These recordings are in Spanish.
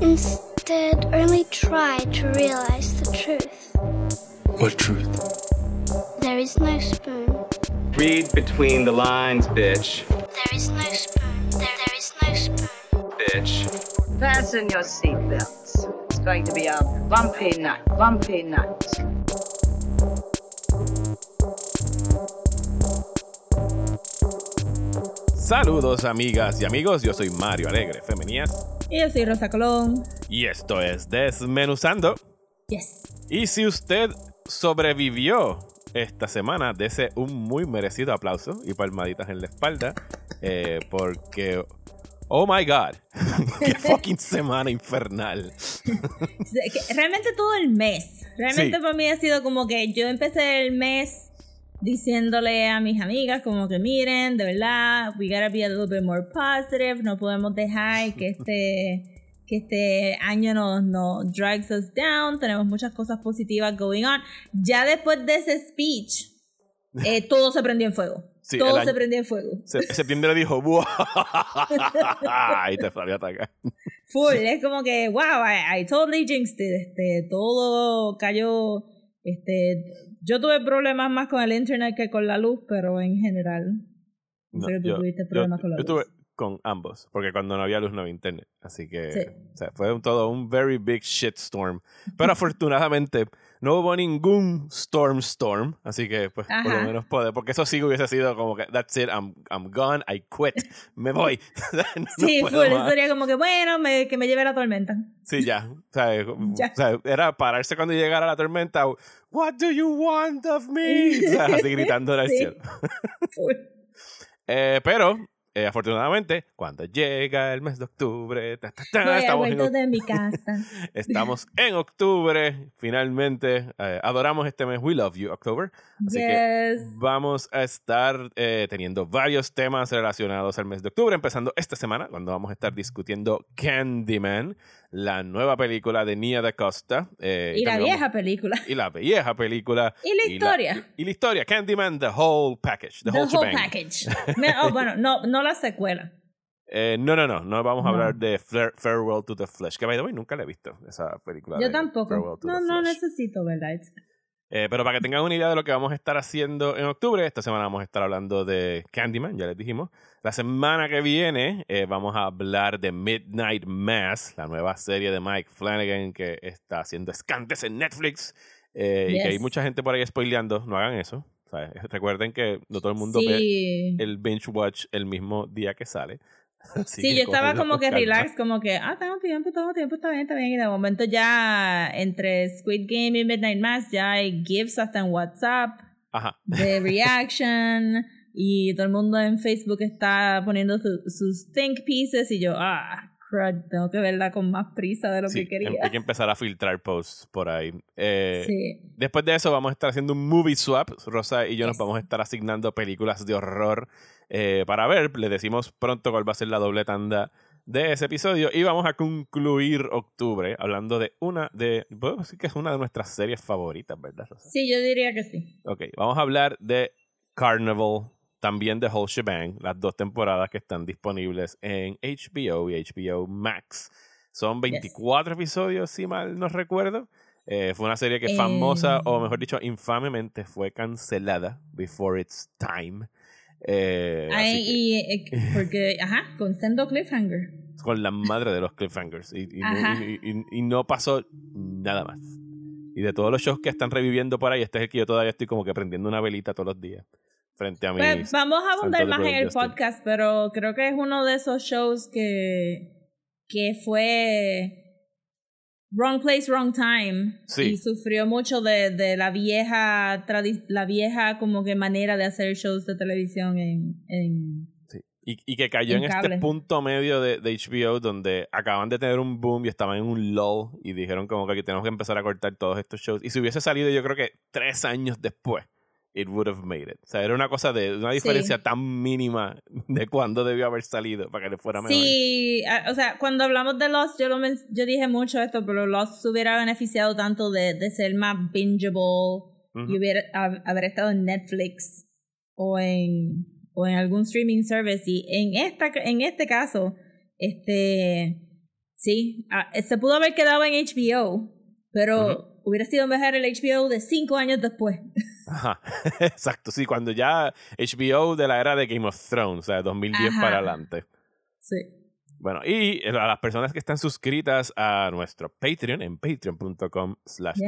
Instead, only try to realize the truth. What truth? There is no spoon. Read between the lines, bitch. There is no spoon. There, there is no spoon. Bitch. Fasten your seatbelts. It's going to be a bumpy night, bumpy night. Saludos amigas y amigos, yo soy Mario Alegre Femenías Y yo soy Rosa Colón. y esto es Desmenuzando. Yes. Y si usted sobrevivió esta semana, dese un muy merecido aplauso y palmaditas en la espalda, eh, porque, oh my god, qué fucking semana infernal. Realmente todo el mes. Realmente Sí. para mí ha sido como que yo empecé el mes diciéndole a mis amigas como que miren, de verdad, we gotta be a little bit more positive, no podemos dejar que este que este año nos, nos drags us down, tenemos muchas cosas positivas going on. Ya después de ese speech, eh, todo se prendió en fuego. Sí, todo se prendió en fuego. Se- septiembre dijo, ¡buah! y te salió atacar. Full, es como que, wow, I, I totally jinxed it. Este, todo cayó. Este, yo tuve problemas más con el internet que con la luz, pero en general. No, Pero tú yo, tuviste yo- problemas con la yo luz. tuve con ambos, porque cuando no había luz no había internet. Así que Sí. o sea, fue un- todo un very big shitstorm. Pero afortunadamente no hubo ningún storm storm. Así que, pues, por lo menos puede. Porque eso sí hubiese sido como que, that's it, I'm, I'm gone, I quit, me voy. No Sí, full, sería como que, bueno, me- que me lleve la tormenta. Sí, ya. O sea, Ya. o sea, era pararse cuando llegara la tormenta. What do you want of me? O sea, así gritando al Sí. cielo. Eh, pero, eh, afortunadamente, cuando llega el mes de octubre, ta, ta, ta, Voy estamos, en, de mi casa. estamos en octubre, finalmente. eh, adoramos este mes. We love you, October. Así que yes. vamos a estar eh, teniendo varios temas relacionados al mes de octubre, empezando esta semana, cuando vamos a estar discutiendo Candyman, la nueva película de Nia da Costa. eh, Y la vamos- vieja película. y la vieja película. Y la historia. y la historia, Candyman, the whole package. The, The whole, package. Oh, bueno, no, no la secuela. Eh, no, no, no, no vamos a No. hablar de Fare- Farewell to the Flesh, que by the way nunca la he visto, esa película. Yo tampoco. No, no necesito, ¿verdad? Eh, pero para que tengan una idea de lo que vamos a estar haciendo en octubre, esta semana vamos a estar hablando de Candyman, ya les dijimos. La semana que viene eh, vamos a hablar de Midnight Mass, la nueva serie de Mike Flanagan que está haciendo escantes en Netflix eh, y que hay Yes. mucha gente por ahí spoileando. No hagan eso. Sea, recuerden que no todo el mundo ve Sí. el binge watch el mismo día que sale. Así Sí, yo estaba como que calma. relax, como que, ah, tengo tiempo, tengo tiempo, está bien, está bien. Y de momento ya entre Squid Game y Midnight Mass ya hay GIFs hasta en WhatsApp Ajá. de reaction y todo el mundo en Facebook está poniendo su- sus think pieces y yo, ah, crud, tengo que verla con más prisa de lo Sí, que quería. hay que empezar a filtrar posts por ahí. Eh, Sí. Después de eso vamos a estar haciendo un movie swap. Rosa y yo nos vamos a estar asignando películas de horror eh, para ver. Les decimos pronto cuál va a ser la doble tanda de ese episodio. Y vamos a concluir octubre hablando de una de... Puedo decir que es una de nuestras series favoritas, ¿verdad, Rosa? Sí, yo diría que sí. Ok, vamos a hablar de Carnival, también de Whole Shebang, las dos temporadas que están disponibles en HBO y HBO Max. Son 24 episodios, si mal no recuerdo. Eh, fue una serie que famosa, o Eh. mejor dicho, infamemente fue cancelada before its time. Eh, Ay, que- y, eh, porque, ajá, con sendo cliffhanger. con la madre de los cliffhangers. Y, y no- y- no pasó nada más. Y de todos los shows que están reviviendo por ahí, este es el que yo todavía estoy como que prendiendo una velita todos los días. Frente a mí. Pues vamos a abundar más en el Justin. podcast, pero creo que es uno de esos shows que, que fue wrong place, wrong time. Sí. Y sufrió mucho de, de la vieja la vieja como que manera de hacer shows de televisión en, en Sí. Y, y que cayó en, En este punto medio de, de HBO donde acaban de tener un boom y estaban en un lull y dijeron como que aquí tenemos que empezar a cortar todos estos shows. Y si hubiese salido yo creo que tres años después, it would have made it. O sea, era una cosa de una diferencia Sí. tan mínima de cuándo debió haber salido para que le fuera mejor. Sí, a- o sea, cuando hablamos de Lost, yo, lo yo dije mucho esto, pero Lost se hubiera beneficiado tanto de, de ser más bingeable Ujú. y hubiera hab- haber estado en Netflix o en, o en algún streaming service. Y en, esta, en este caso, este Sí, ah, se pudo haber quedado en HBO, pero hubiera sido mejor el HBO de cinco años después. Ajá, exacto, sí, cuando ya HBO de la era de Game of Thrones, o sea, 2010 Ajá. para adelante. Sí. Bueno, y a las personas que están suscritas a nuestro Patreon en patreon.com slash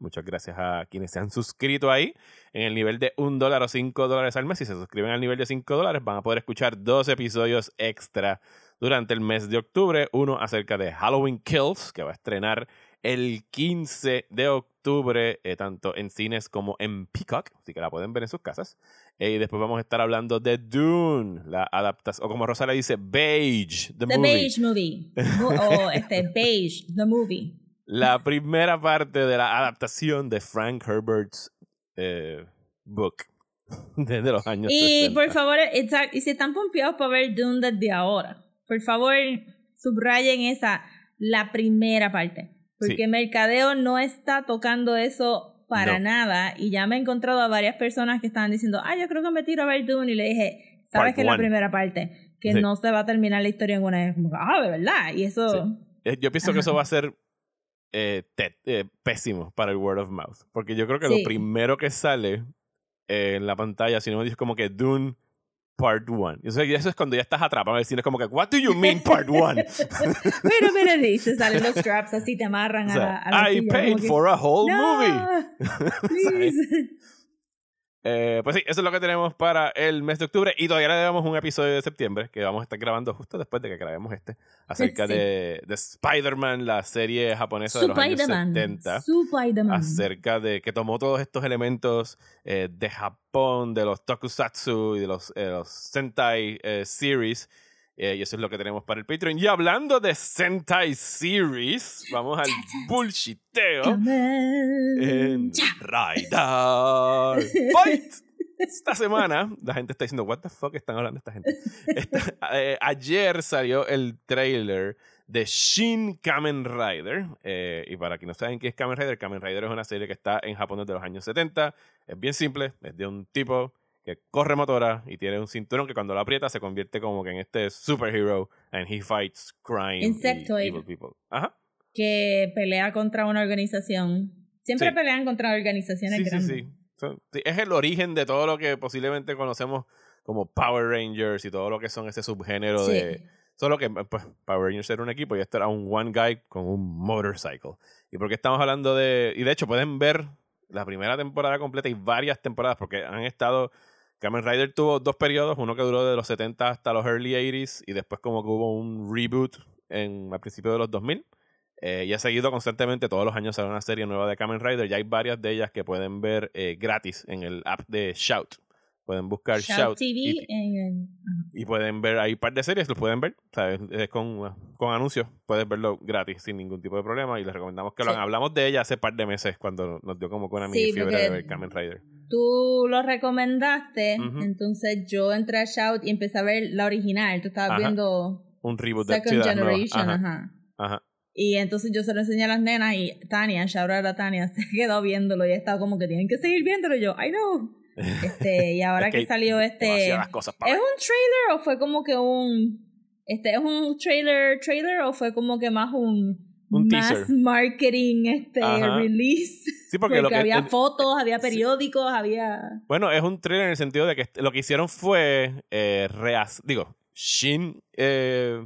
muchas gracias a quienes se han suscrito ahí en el nivel de un dólar o cinco dólares al mes. Si se suscriben al nivel de cinco dólares van a poder escuchar dos episodios extra durante el mes de octubre. Uno acerca de Halloween Kills, que va a estrenar el 15 de octubre, eh, tanto en cines como en Peacock, así que la pueden ver en sus casas. Eh, y después vamos a estar hablando de Dune, la adaptación, o como Rosa le dice, Beige, the, The movie. Beige Movie. Mo- o este, Beige, The Movie. La primera parte de la adaptación de Frank Herbert's eh, book desde los años Y 60. por favor, exact- y si están pompeados para ver Dune desde ahora, por favor, subrayen esa, la primera parte. Porque Sí. Mercadeo no está tocando eso para No. nada. Y ya me he encontrado a varias personas que estaban diciendo, ah, yo creo que me tiro a ver Dune. Y le dije, ¿sabes Part que es la primera parte? Que Sí. no se va a terminar la historia en una vez. Ah, de verdad. Y eso. Sí. Eh, Yo pienso que eso va a ser eh, te- eh, pésimo para el word of mouth. Porque yo creo que lo primero que sale eh, en la pantalla, si no me dices como que Dune Part 1. Y eso, y eso es cuando ya estás atrapado en el cine, es como que, ¿What do you mean Part 1? Pero, pero, y se salen los straps así, te amarran O a la, sea, a la I silla, paid como que, for a whole "No, movie. please". Eh, pues sí, eso es lo que tenemos para el mes de octubre y todavía le un episodio de septiembre que vamos a estar grabando justo después de que grabemos este acerca Sí. de, de Spider-Man, la serie japonesa de los años Spider-Man. 70 Spider-Man. acerca de que tomó todos estos elementos eh, de Japón, de los tokusatsu y de los, eh, los Sentai series. Eh, y eso es lo que tenemos para el Patreon. Y hablando de Sentai series, vamos al bullshiteo en Raidar Fight. Esta semana, la gente está diciendo, ¿What the fuck están hablando esta gente? Esta- eh, ayer salió el trailer de Shin Kamen Rider. eh, y para quienes no saben qué es Kamen Rider, Kamen Rider es una serie que está en Japón desde los años 70. Es bien simple, es de un tipo que corre motora y tiene un cinturón que cuando lo aprieta se convierte como que en este superhero and he fights crime Insectoid. y evil people. Ajá. que pelea contra una organización. Siempre Sí. pelean contra organizaciones Sí, grandes. sí. Son- sí, Es el origen de todo lo que posiblemente conocemos como Power Rangers y todo lo que son ese subgénero de... Solo que pues, Power Rangers era un equipo y esto era un one guy con un motorcycle. ¿Y por qué estamos hablando de...? Y de hecho pueden ver la primera temporada completa y varias temporadas porque han estado... Kamen Rider tuvo dos periodos, uno que duró de los 70 hasta los early 80s y después como que hubo un reboot en, a principios de los 2000. Eh, y ha seguido constantemente, todos los años sale una serie nueva de Kamen Rider. Ya hay varias de ellas que pueden ver eh, gratis en el app de Shout. Pueden buscar Shout, Shout, TV y, en y pueden ver, hay un par de series, los pueden ver, ¿sabes? Es con, con anuncios, puedes verlo gratis sin ningún tipo de problema y les recomendamos que lo Sí. hagan. Hablamos de ella hace par de meses cuando nos dio como que una Sí, mini fiebre de porque- ver Kamen Rider. Tú lo recomendaste, entonces yo entré a Shout y empecé a ver la original. Tú estabas Ajá. viendo Un reboot Second de. Generation, Ajá, ajá. ajá. Y entonces yo se lo enseñé a las nenas y Tania, shout out a Tania, se quedó viéndolo y estaba como que tienen que seguir viéndolo. Y yo, I know. Este, y ahora Es que, hay salió este. demasiadas cosas para ¿Es ver. un trailer o fue como que un. Este, ¿es un trailer trailer o fue como que más un. Un mass teaser. marketing este Ajá. release? Sí, porque, lo que, había el- fotos, había periódicos, había. Bueno, es un trailer en el sentido de que lo que hicieron fue eh, rehac- digo, Shin, eh,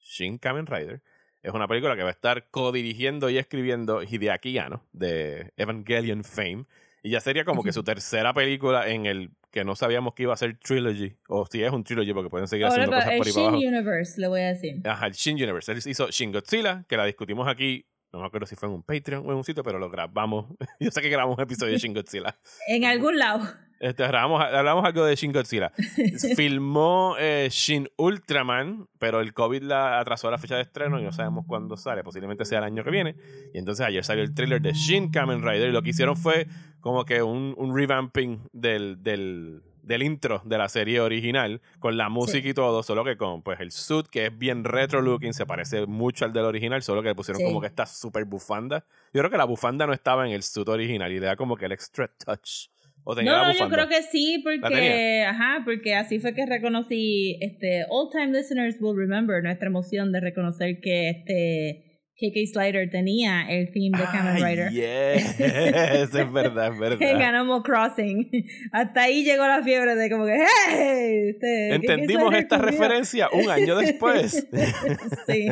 Shin Kamen Rider es una película que va a estar co-dirigiendo y escribiendo Hideaki Anno de Evangelion fame y ya sería como que su tercera película en el que no sabíamos que iba a ser trilogy o si es un trilogy porque pueden seguir Ahora, haciendo cosas el por ahí Shin abajo. Universe, le voy a decir. Ajá, el Shin Universe. Él hizo Shin Godzilla, que la discutimos aquí. No me acuerdo si fue en un Patreon o en un sitio, pero lo grabamos. Yo sé que grabamos un episodio de Shin Godzilla. En algún lado. Este, grabamos, hablamos algo de Shin Godzilla. Filmó eh, Shin Ultraman, pero el COVID la atrasó la fecha de estreno y no sabemos cuándo sale. Posiblemente sea el año que viene. Y entonces ayer salió el thriller de Shin Kamen Rider y lo que hicieron fue como que un, un revamping del, del, del intro de la serie original con la música y todo, solo que con pues el suit que es bien retro looking, se parece mucho al del original, solo que le pusieron Sí. como que esta super bufanda. Yo creo que la bufanda no estaba en el suit original y le da como que el extra touch ¿O tenía No, la no, yo bufanda? creo que sí, porque, ajá, porque así fue que reconocí, este, old time listeners will remember nuestra emoción de reconocer que este KK Slider tenía el theme de Kamen Ay, Rider yes, es verdad, es en verdad. Animal Crossing. Hasta ahí llegó la fiebre de como que, ¡hey! Este, Entendimos esta referencia un año después. sí.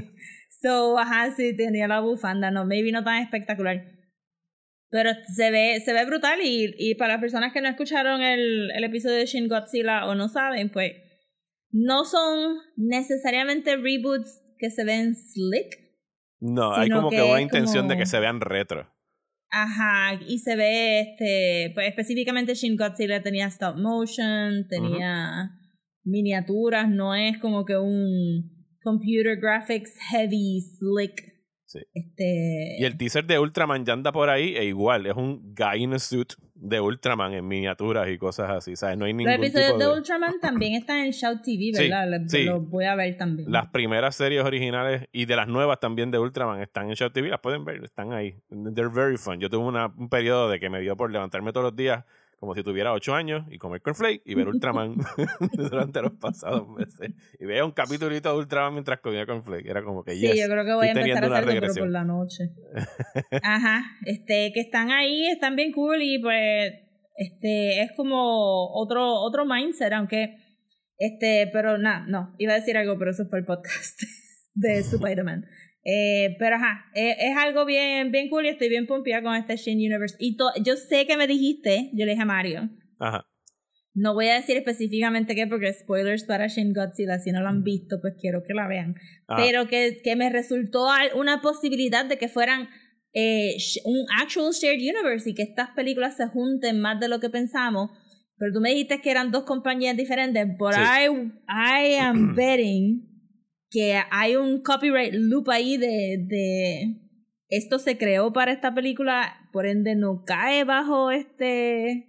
So, ajá, sí, tenía la bufanda, no, maybe no tan espectacular. Pero se ve, se ve brutal y, y para las personas que no escucharon el, el episodio de Shin Godzilla o no saben, pues no son necesariamente reboots que se ven slick. No, hay como que, que una intención de que se vean retro. Ajá, y se ve, este, pues específicamente Shin Godzilla tenía stop motion, tenía miniaturas, no es como que un computer graphics heavy, slick. Sí. Este, Y el teaser de Ultraman ya anda por ahí e igual, es un guy in a suit de Ultraman en miniaturas y cosas así, ¿sabes? No hay los ningún episodios tipo de de... Ultraman también están en Shout TV, Sí, ¿verdad? Los- sí. Los voy a ver también. Las primeras series originales y de las nuevas también de Ultraman están en Show TV, las pueden ver, están ahí. They're very fun. Yo tuve una- un periodo de que me dio por levantarme todos los días como si tuviera ocho años y comer cornflake y ver Ultraman durante los pasados meses. Y veía un capítulito de Ultraman mientras comía cornflake. Era como que, Sí, yes, yo creo que voy a empezar a regresión. por la noche. Ajá, este, que están ahí, están bien cool y pues, este, es como otro, otro mindset, aunque, este, pero nada, no, iba a decir algo, pero eso fue el podcast de Spider-Man. Eh, pero ajá, eh, es algo bien, bien cool y estoy bien pompeada con este Shin Universe. Y to- yo sé que me dijiste, yo le dije a Mario, Ajá. no voy a decir específicamente qué, porque spoilers para Shin Godzilla, si no lo han visto, pues quiero que la vean. Ah, Pero que, que me resultó una posibilidad de que fueran eh, un actual shared universe y que estas películas se junten más de lo que pensamos. Pero tú me dijiste que eran dos compañías diferentes, but Sí. I, I am betting que hay un copyright loop ahí de, de esto se creó para esta película, por ende no cae bajo este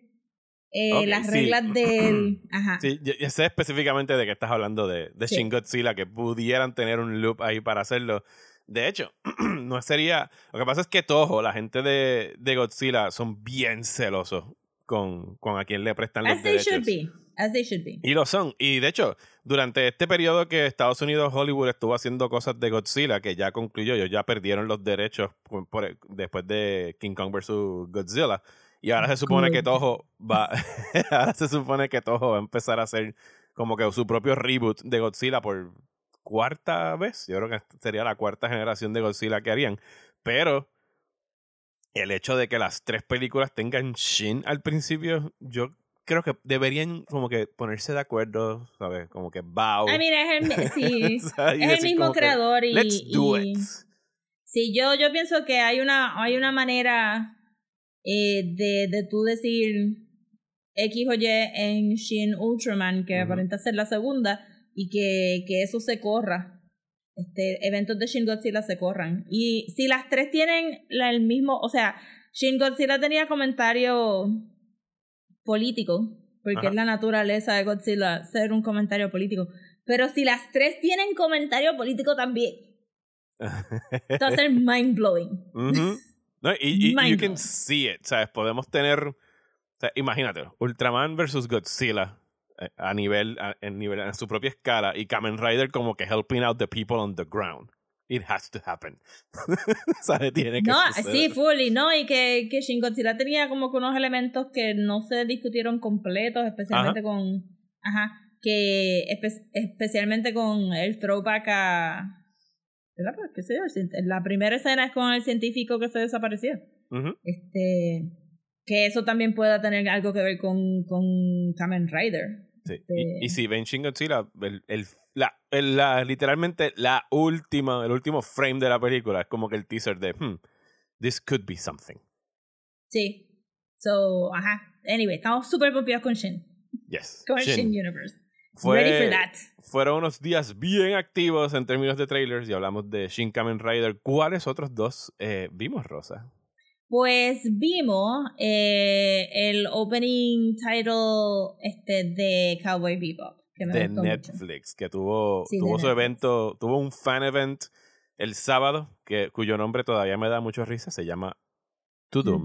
eh, las sí. reglas del ajá Sí, yo, yo sé específicamente de qué estás hablando de, de Sí. Shin Godzilla, que pudieran tener un loop ahí para hacerlo. De hecho, no sería. Lo que pasa es que Toho, la gente de, de Godzilla, son bien celosos con, con a quién le prestan los as they derechos. should be as they should be Y lo son. Y de hecho, durante este periodo que Estados Unidos, Hollywood estuvo haciendo cosas de Godzilla, que ya concluyó, ellos ya perdieron los derechos por- por- después de King Kong vs. Godzilla. Y ahora se supone que. Toho va. ahora se supone que Toho va a empezar a hacer como que su propio reboot de Godzilla por cuarta vez. Yo creo que sería la cuarta generación de Godzilla que harían. Pero el hecho de que las tres películas tengan Shin al principio, yo creo que deberían como que ponerse de acuerdo, ¿sabes? Como que bow. I mean, es el, sí, es el mismo que, creador y, Let's do y- it. sí, yo, yo pienso que hay una, hay una manera eh, de, de tú decir X o Y en Shin Ultraman que aparenta ser la segunda y que, que eso se corra. Este, eventos de Shin Godzilla se corran. Y si las tres tienen la- el mismo, o sea, Shin Godzilla tenía comentario político, porque Ajá. es la naturaleza de Godzilla ser un comentario político. Pero si las tres tienen comentario político también, ser mind blowing. No, y, y- y you Mind can see it, ¿sabes? Podemos tener, o sea, imagínate, Ultraman versus Godzilla eh, a nivel, a, en nivel, en su propia escala y Kamen Rider como que helping out the people on the ground. It has to happen. Tiene que No, suceder. sí, fully, ¿no? Y que, que Shin Godzilla tenía como que unos elementos que no se discutieron completos, especialmente con. Ajá. Que espe- especialmente con el throwback a. Pues, qué sé yo, La primera escena es con el científico que se desapareció. Este. Que eso también pueda tener algo que ver con, con Kamen Rider. Sí. Este- Y, y si ven Shin Godzilla, el, el- la, el- la- literalmente la última, el último frame de la película es como que el teaser de, hmm, this could be something. Sí. So, ajá. Anyway, estamos súper pompeados con Shin. Yes. Con Shin. Shin Universe. Fue- Ready for that. Fueron unos días bien activos en términos de trailers y hablamos de Shin Kamen Rider. ¿Cuáles otros dos eh, vimos, Rosa? Pues vimos eh, el opening title este de Cowboy Bebop. Que me De gustó mucho. Netflix, que tuvo, Sí, tuvo su Netflix. evento, tuvo un fan event el sábado, que, cuyo nombre todavía me da mucho risa, se llama To Doom.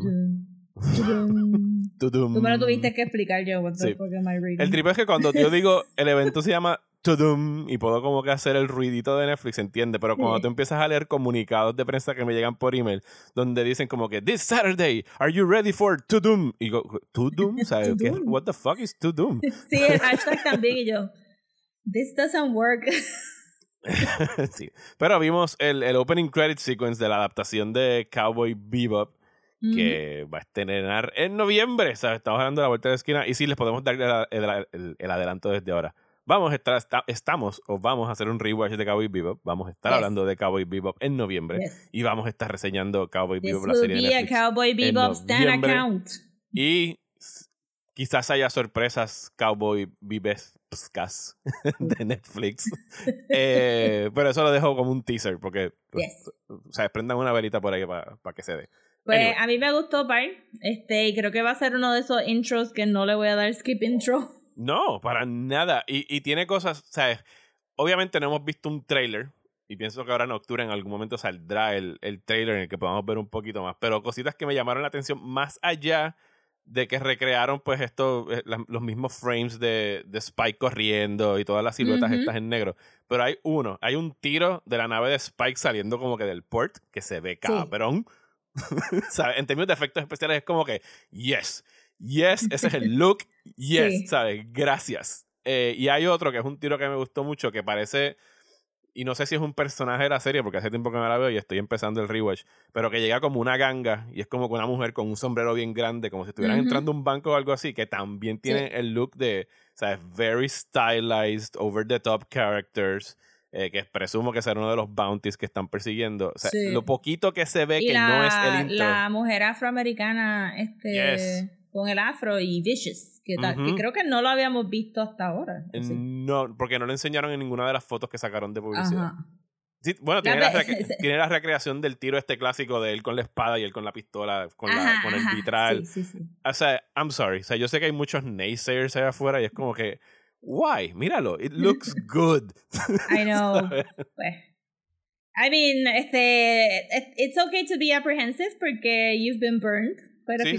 Tudum, tudum. Tú me lo tuviste que explicar yo. Sí. El triple es que cuando yo digo el evento se llama tudum y puedo como que hacer el ruidito de Netflix, entiende, pero cuando Sí. tú empiezas a leer comunicados de prensa que me llegan por email donde dicen como que this Saturday are you ready for tudum y digo tudum, ¿sabes? ¿Qué-. What the fuck is tudum? Sí, el hashtag también y yo. This doesn't work. sí. Pero vimos el, el opening credit sequence de la adaptación de Cowboy Bebop que va a estrenar en noviembre. ¿sabes? Estamos hablando de la vuelta de la esquina y sí les podemos dar el- el adelanto desde ahora. Vamos a estar, esta- estamos o vamos a hacer un rewatch de Cowboy Bebop. Vamos a estar Yes. hablando de Cowboy Bebop en noviembre Yes. y vamos a estar reseñando Cowboy This Bebop, la serie de be a Netflix. Cowboy Bebop stand account. Y quizás haya sorpresas Cowboy Bebescas de Netflix. Eh, pero eso lo dejo como un teaser porque Yes. o sea, prendan una velita por ahí para que se dé. Pues Anyway. a mí me gustó Pai. Este, y creo que va a ser uno de esos intros que no le voy a dar skip intro. No, para nada. Y, y tiene cosas, ¿sabes? Obviamente no hemos visto un trailer. Y pienso que ahora en octubre en algún momento saldrá el, el trailer en el que podamos ver un poquito más. Pero cositas que me llamaron la atención más allá de que recrearon pues esto, eh, los mismos frames de, de Spike corriendo y todas las siluetas estas en negro. Pero hay uno, hay un tiro de la nave de Spike saliendo como que del port que se ve cabrón. ¿Sabes? En términos de efectos especiales es como que, yes, yes, ese es el look, yes, Sí. ¿sabes? Gracias. Eh, y hay otro que es un tiro que me gustó mucho, que parece, y no sé si es un personaje de la serie, porque hace tiempo que no la veo y estoy empezando el rewatch, pero que llega como una ganga y es como una mujer con un sombrero bien grande, como si estuvieran Ujú. entrando a un banco o algo así, que también tiene el look de, ¿sabes? Very stylized, over the top characters. eh, que presumo que será uno de los bounties que están persiguiendo. O sea, Sí. lo poquito que se ve y que la, no es el intro. la mujer afroamericana este, Yes. Con el afro y Vicious, que, tal, que Ujú. creo que no lo habíamos visto hasta ahora. ¿o sí? No, porque no lo enseñaron en ninguna de las fotos que sacaron de publicidad. Ajá. Sí, bueno, La tiene la, recre- tiene la recreación del tiro este clásico de él con la espada y él con la pistola, con, la- Ajá, con el vitral. Sí, sí. O sea, I'm sorry. O sea, yo sé que hay muchos naysayers allá afuera y es como que, why? Míralo, it looks good. I know. Pues. I mean, este, it- it's okay to be apprehensive porque you've been burned a Sí, sí.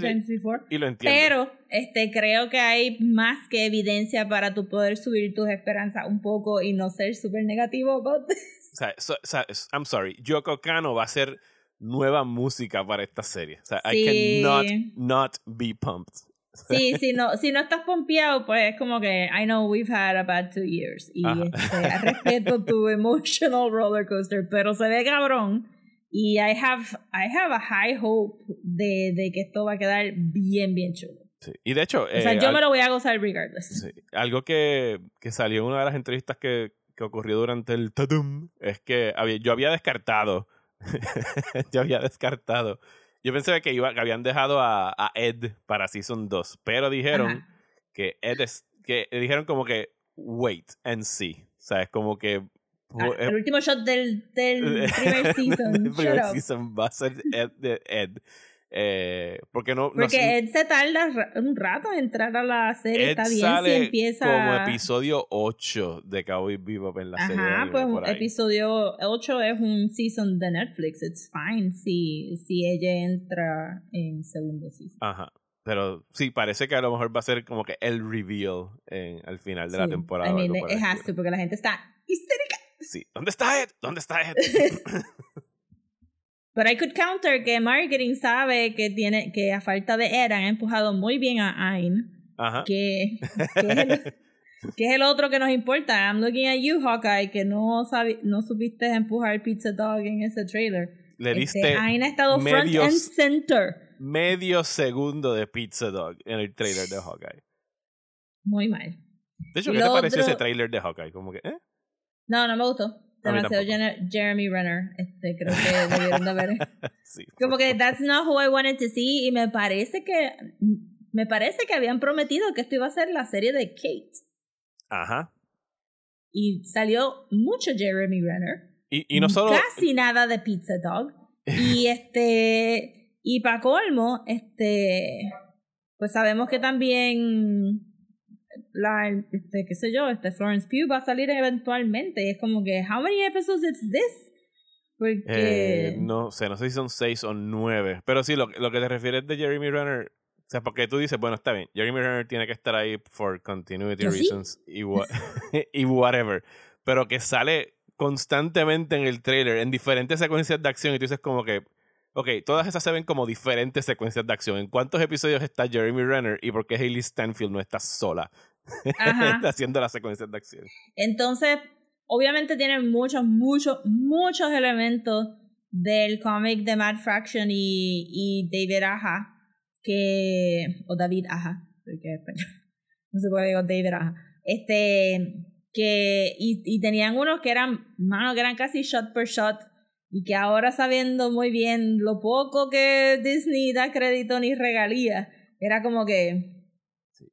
y lo entiendo. Pero este, creo que hay más que evidencia para tu poder subir tus esperanzas un poco y no ser súper negativo about this. O sea, so- o sea, es- I'm sorry. Yoko Kano va a hacer nueva música para esta serie. O sea, Sí. I cannot not be pumped. Sí, si no, si no estás pompeado, pues es como que I know we've had a bad two years. Y este, respeto tu emotional roller coaster, pero se ve cabrón. Y I have, I have a high hope de, de que esto va a quedar bien, bien chulo. Sí. Y de hecho, O sea, eh, yo al- me lo voy a gozar regardless. Sí. Algo que, que salió en una de las entrevistas que, que ocurrió durante el Tadum es que había- yo había descartado. yo había descartado. Yo pensé que, iba, que habían dejado a, a Ed para Season 2, pero dijeron Ajá. que Ed es. que dijeron como que wait and see. O sea, es como que. Ah, el último shot del, del primer season. primer season va a ser Ed de Ed. Eh, porque no. no Porque Ed se tarda un rato en entrar a la serie. Ed Está bien sale si empieza. como episodio 8 de Cowboy Bebop en la serie. de Ajá, pues por ahí. episodio 8 es un season de Netflix. It's fine si, si ella entra en segundo season. Ajá. Pero sí, parece que a lo mejor va a ser como que el reveal en, al final de la Sí. temporada. I mean, it has to, porque la gente está histérica. Sí. ¿Dónde está Ed? ¿Dónde está Ed? Pero I could counter que marketing sabe que tiene que a falta de Ed han empujado muy bien a Ayn, Ajá. que, que, es el, que es el otro que nos importa. I'm looking at you, Hawkeye, que no, sabi- no supiste empujar Pizza Dog en ese trailer. Le Este, diste Ayn ha estado front and center. medio segundo de Pizza Dog en el trailer de Hawkeye. Muy mal. De hecho, ¿qué te lo pareció otro- ese trailer de Hawkeye? Como que, ¿eh? No, no me gustó. Demasiado Jeremy Renner. Este, creo que debieron de haber. sí. Como que that's not who I wanted to see. Y me parece que. Me parece que habían prometido que esto iba a ser la serie de Kate. Ajá. Y salió mucho Jeremy Renner. Y, y no solo. Casi nada de Pizza Dog. Y este. Y para colmo, este. Pues sabemos que también. La, este, qué sé yo, este Florence Pugh va a salir eventualmente. Y es como que, how many episodes is this? Porque. Eh, no sé, no sé si son seis o nueve. Pero sí, lo, lo que te refieres de Jeremy Renner O sea, porque tú dices, bueno, está bien, Jeremy Renner tiene que estar ahí for continuity sí. reasons y, wha- y whatever. Pero que sale constantemente en el trailer, en diferentes secuencias de acción, y tú dices como que, ok, todas esas se ven como diferentes secuencias de acción. ¿En cuántos episodios está Jeremy Renner y por qué Hailey Stanfield no está sola haciendo las secuencias de acción? Entonces, obviamente tiene muchos, muchos, muchos elementos del cómic de Mad Fraction y, y David Aja, que, o David Aja, porque no por qué digo David Aja, este, que, y, y tenían unos que eran, mano, que eran casi shot por shot, y que ahora sabiendo muy bien lo poco que Disney da crédito ni regalía, era como que,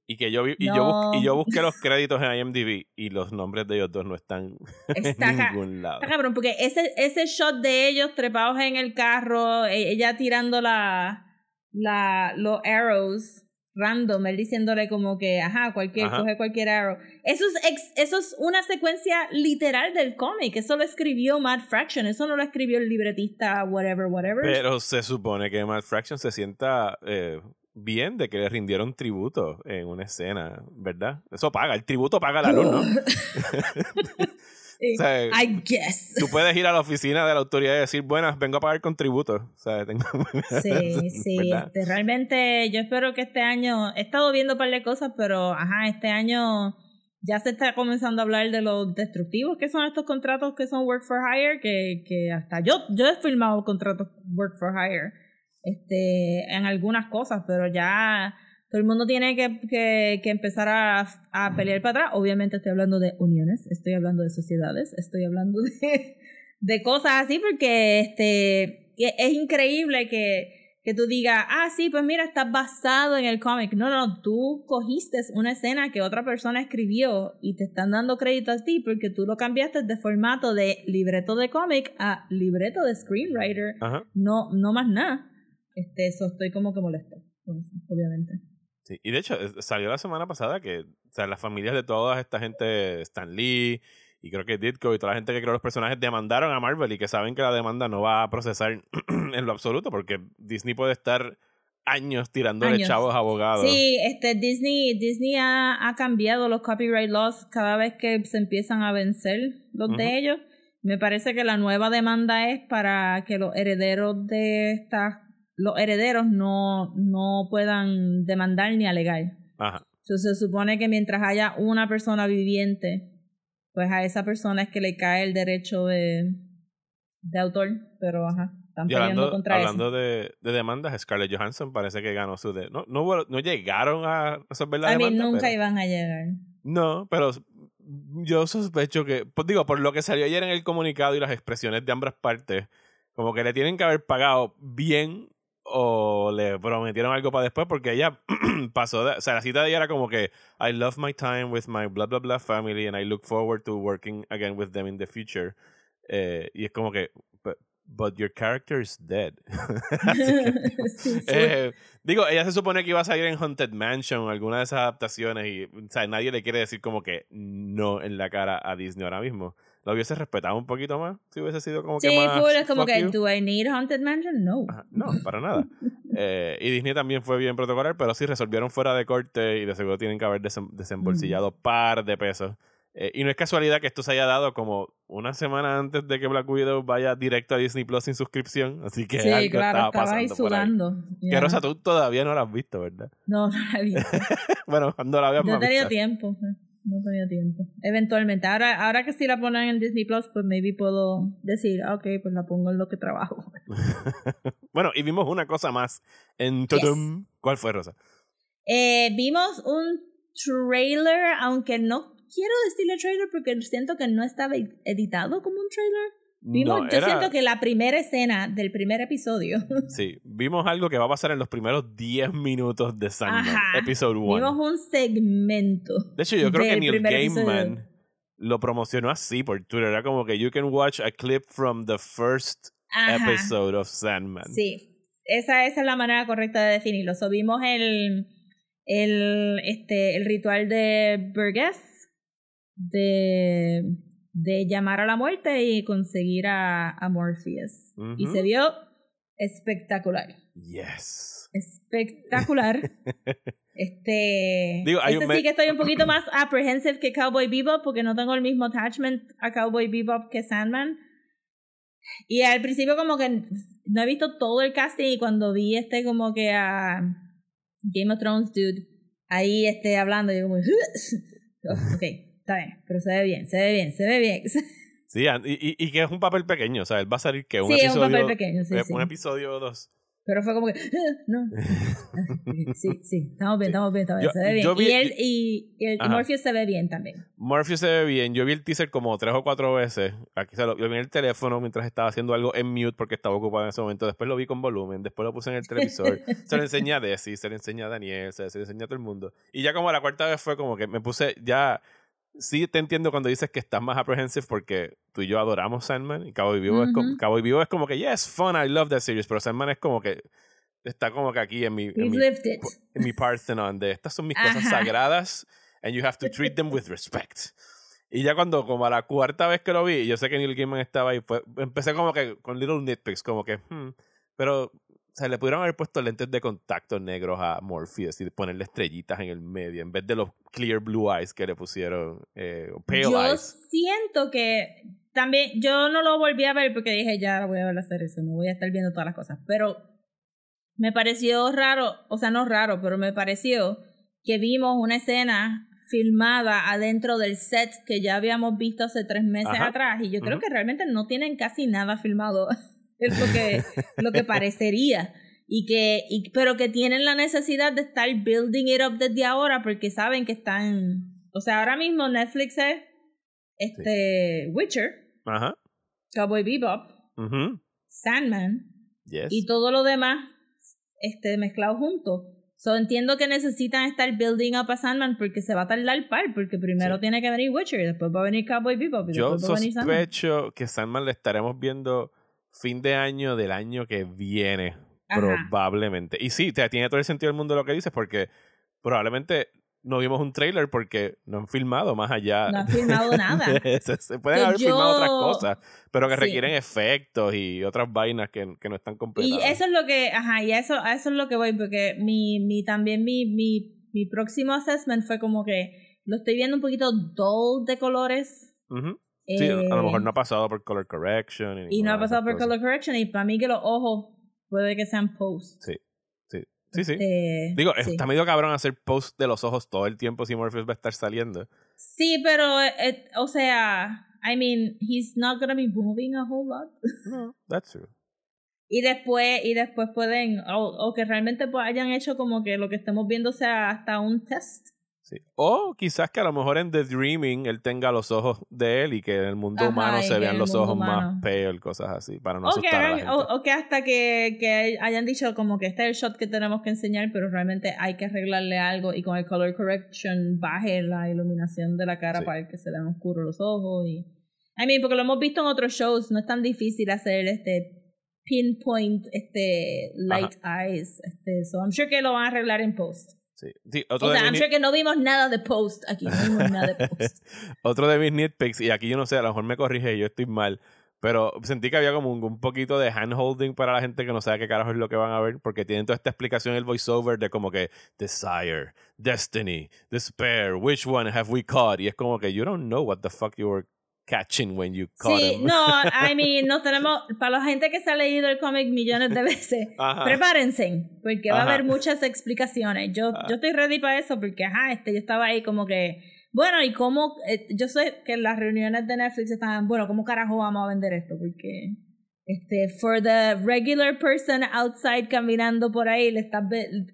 Y que yo vi- y, yo bus- y yo busqué los créditos en IMDb y los nombres de ellos dos no están Está en ningún lado. Está cabrón, porque ese, ese shot de ellos trepados en el carro, e- ella tirando la, la, los arrows random, él diciéndole como que, ajá, cualquier, Ajá. coge cualquier arrow. Eso es, ex- eso es una secuencia literal del cómic, eso lo escribió Mad Fraction, eso no lo escribió el libretista, whatever, whatever. Pero se supone que Mad Fraction se sienta eh, bien de que le rindieron tributo en una escena, ¿verdad? Eso paga, el tributo paga la luz, ¿no? Sí. o sea, I guess. Tú puedes ir a la oficina de la autoridad y decir, buenas, vengo a pagar con tributo. O sea, tengo... Sí, sí, este, realmente yo espero que este año, he estado viendo un par de cosas, pero ajá, este año ya se está comenzando a hablar de los destructivos que son estos contratos que son work for hire, que, que hasta yo, yo he firmado contratos work for hire este, en algunas cosas, pero ya todo el mundo tiene que, que, que empezar a, a pelear para atrás. Obviamente estoy hablando de uniones, estoy hablando de sociedades, estoy hablando de, de cosas así, porque este, es increíble que, que tú digas, ah, sí, pues mira, está basado en el cómic. No, no, tú cogiste una escena que otra persona escribió y te están dando crédito a ti porque tú lo cambiaste de formato de libreto de cómic a libreto de screenwriter. Ajá. No, no más nada. Este, eso estoy como que molesto obviamente. Sí, Y de hecho, salió la semana pasada que o sea, las familias de toda esta gente, Stan Lee y creo que Ditko y toda la gente que creó los personajes demandaron a Marvel y que saben que la demanda no va a procesar en lo absoluto porque Disney puede estar años tirándole Años. chavos a abogados. Sí, este Disney, Disney ha, ha cambiado los copyright laws cada vez que se empiezan a vencer los de ellos. Me parece que la nueva demanda es para que los herederos de estas, los herederos no, no puedan demandar ni alegar. Ajá. Entonces se supone que mientras haya una persona viviente, pues a esa persona es que le cae el derecho de, de autor, pero ajá, están Y hablando, contra hablando eso. de, de demandas, Scarlett Johansson parece que ganó su... De no, no, no llegaron a resolver la A mí demanda. nunca pero- iban a llegar. No, pero yo sospecho que, pues digo, por lo que salió ayer en el comunicado y las expresiones de ambas partes, como que le tienen que haber pagado bien o le prometieron algo para después porque ella pasó de, o sea, la cita de ella era como que I love my time with my blah blah blah family and I look forward to working again with them in the future. Eh, y es como que but, but your character is dead. Así que- Sí, sí. eh, digo, ella se supone que iba a salir en Haunted Mansion alguna de esas adaptaciones y o sea, nadie le quiere decir como que no en la cara a Disney ahora mismo. Lo hubiese respetado un poquito más si hubiese sido como Sí, que más es como que, you. ¿do I need Haunted Mansion? No. Ajá, No, para nada. Eh, y Disney también fue bien protocolar, pero sí resolvieron fuera de corte y de seguro tienen que haber desem- desembolsillado Mm. par de pesos. Eh, y no es casualidad que esto se haya dado como una semana antes de que Black Widow vaya directo a Disney Plus sin suscripción. Así que sí, algo claro, estaba ahí pasando por ahí. sudando. Que. Rosa, tú todavía no la has visto, ¿verdad? No, no la he visto. bueno, cuando la veas No he tenido tiempo. No tenido tiempo. Eventualmente. Ahora, ahora que sí la ponen en Disney Plus, pues maybe puedo decir, ah, ok, pues la pongo en lo que trabajo. bueno, y vimos una cosa más en Tudum. ¿Cuál fue, Rosa? Eh, vimos un trailer, aunque no quiero decirle trailer porque siento que no estaba editado como un trailer. Vimos, No, yo era- siento que la primera escena del primer episodio. Sí, vimos algo que va a pasar en los primeros 10 minutos de Sandman, Ajá. episode 1. Vimos un segmento. De hecho, yo creo que Neil Gaiman episodio. lo promocionó así por Twitter. Era como que you can watch a clip from the first Ajá. episode of Sandman. Sí, esa, esa es la manera correcta de definirlo. So, vimos el, el, este, el ritual de Burgess de, de llamar a la muerte y conseguir a, a Morpheus. Y se vio espectacular. Yes. Espectacular. este. Digo, este sí que estoy un poquito más apprehensive que Cowboy Bebop porque no tengo el mismo attachment a Cowboy Bebop que Sandman. Y al principio como que no he visto todo el casting y cuando vi este como que a Game of Thrones dude ahí este hablando yo como ok, está bien, pero se ve bien, se ve bien, se ve bien. Sí, y, y, y que es un papel pequeño, o sea, él va a salir que un sí, es episodio. un papel pequeño, sí, eh, sí. Un episodio o dos. Pero fue como que, "Ah, no. Sí, sí, estamos bien, estamos bien, estamos bien. Yo- se ve bien. vi- y, él, y, y el, y. Morpheus se ve bien también. Murphy se ve bien. Yo vi el teaser como tres o cuatro veces. Aquí se lo, yo vi en el teléfono mientras estaba haciendo algo en mute porque estaba ocupado en ese momento. Después lo vi con volumen. Después lo puse en el televisor. se lo enseñé a Desi, se lo enseñé a Daniel, se, se lo enseñé a todo el mundo. Y ya como la cuarta vez fue como que me puse ya. Sí, te entiendo cuando dices que estás más apprehensive porque tú y yo adoramos Sandman. Y Cowboy Vivo, es, como. Cowboy Vivo es como que, yes, fun, I love that series. Pero Sandman es como que está como que aquí en mi, en mi, en mi Parthenon de estas son mis cosas sagradas and you have to treat them with respect. Y ya cuando, como a la cuarta vez que lo vi, yo sé que Neil Gaiman estaba ahí, fue, empecé como que con little nitpicks, como que, hmm, pero, o sea, le pudieron haber puesto lentes de contacto negros a Morpheus y ponerle estrellitas en el medio, en vez de los clear blue eyes que le pusieron, eh, pale yo eyes. siento que también, yo no lo volví a ver porque dije, ya voy a ver hacer eso, no voy a estar viendo todas las cosas. Pero me pareció raro, o sea, no raro, pero me pareció que vimos una escena filmada adentro del set que ya habíamos visto hace tres meses Ajá. atrás y yo creo que realmente no tienen casi nada filmado es lo que lo que parecería. Y que y- pero que tienen la necesidad de estar building it up desde ahora porque saben que están o sea ahora mismo Netflix es este Witcher. Ajá. Cowboy Bebop. Ujú, Sandman. Yes. y todo lo demás este mezclado junto. So entiendo que necesitan estar building up a Sandman porque se va a tardar par porque primero Sí. tiene que venir Witcher y después va a venir Cowboy Bebop y Yo después va a venir Sandman. que Sandman le estaremos viendo fin de año del año que viene, Ajá. probablemente. Y sí, te, tiene todo el sentido del mundo lo que dices, porque probablemente no vimos un trailer porque no han filmado más allá. no han filmado nada se, se pueden Que haber filmado otras yo- cosas, pero que Sí. requieren efectos y otras vainas que, que no están Y completadas. eso es lo que, ajá, y eso, a eso es lo que voy, porque mi, mi también mi, mi, mi próximo assessment fue como que lo estoy viendo un poquito dull de colores. Ujú. Sí, a eh, lo mejor no ha pasado por color correction. Y no ninguna ha pasado por cosas. color correction, y para mí que los ojos puede que sean post. Sí, sí. Sí, sí. Eh, Digo, sí. está medio cabrón hacer post de los ojos todo el tiempo si Morpheus va a estar saliendo. Sí, pero, eh, o sea, I mean, he's not gonna be moving a whole lot. No, that's true. Y después, y después pueden, o, o que realmente pues hayan hecho como que lo que estemos viendo sea hasta un test. Sí. O quizás que a lo mejor en The Dreaming él tenga los ojos de él y que en el mundo Ajá, humano se vean los ojos más pale, cosas así, para no o, que asustar a la hagan- gente. o, o que hasta que, que hayan dicho como que este es el shot que tenemos que enseñar, pero realmente hay que arreglarle algo y con el color correction baje la iluminación de la cara Sí. para que se vean oscuros los ojos. Y, I mean, porque lo hemos visto en otros shows, no es tan difícil hacer este pinpoint, este light eyes. Este, so I'm sure que lo van a arreglar en post. Sí. Sí, otro, O sea, I'm sure que no vimos nada de post aquí, no vimos nada de post. otro de mis nitpicks, y aquí yo no sé, a lo mejor me corrige, yo estoy mal, pero sentí que había como un, un poquito de handholding para la gente que no sabe qué carajo es lo que van a ver, porque tienen toda esta explicación en el voiceover de como que Desire, Destiny, Despair, which one have we caught? Y es como que you don't know what the fuck you were catching when you caught Sí, him. no, I mean, nos tenemos, para la gente que se ha leído el cómic millones de veces, Ajá. prepárense, porque va a Ajá. haber muchas explicaciones. Yo, Ah. yo estoy ready para eso, porque, ajá, este, yo estaba ahí como que, bueno, y cómo, eh, yo sé que las reuniones de Netflix estaban, bueno, ¿cómo carajo vamos a vender esto? Porque, este, for the regular person outside caminando por ahí, le estás,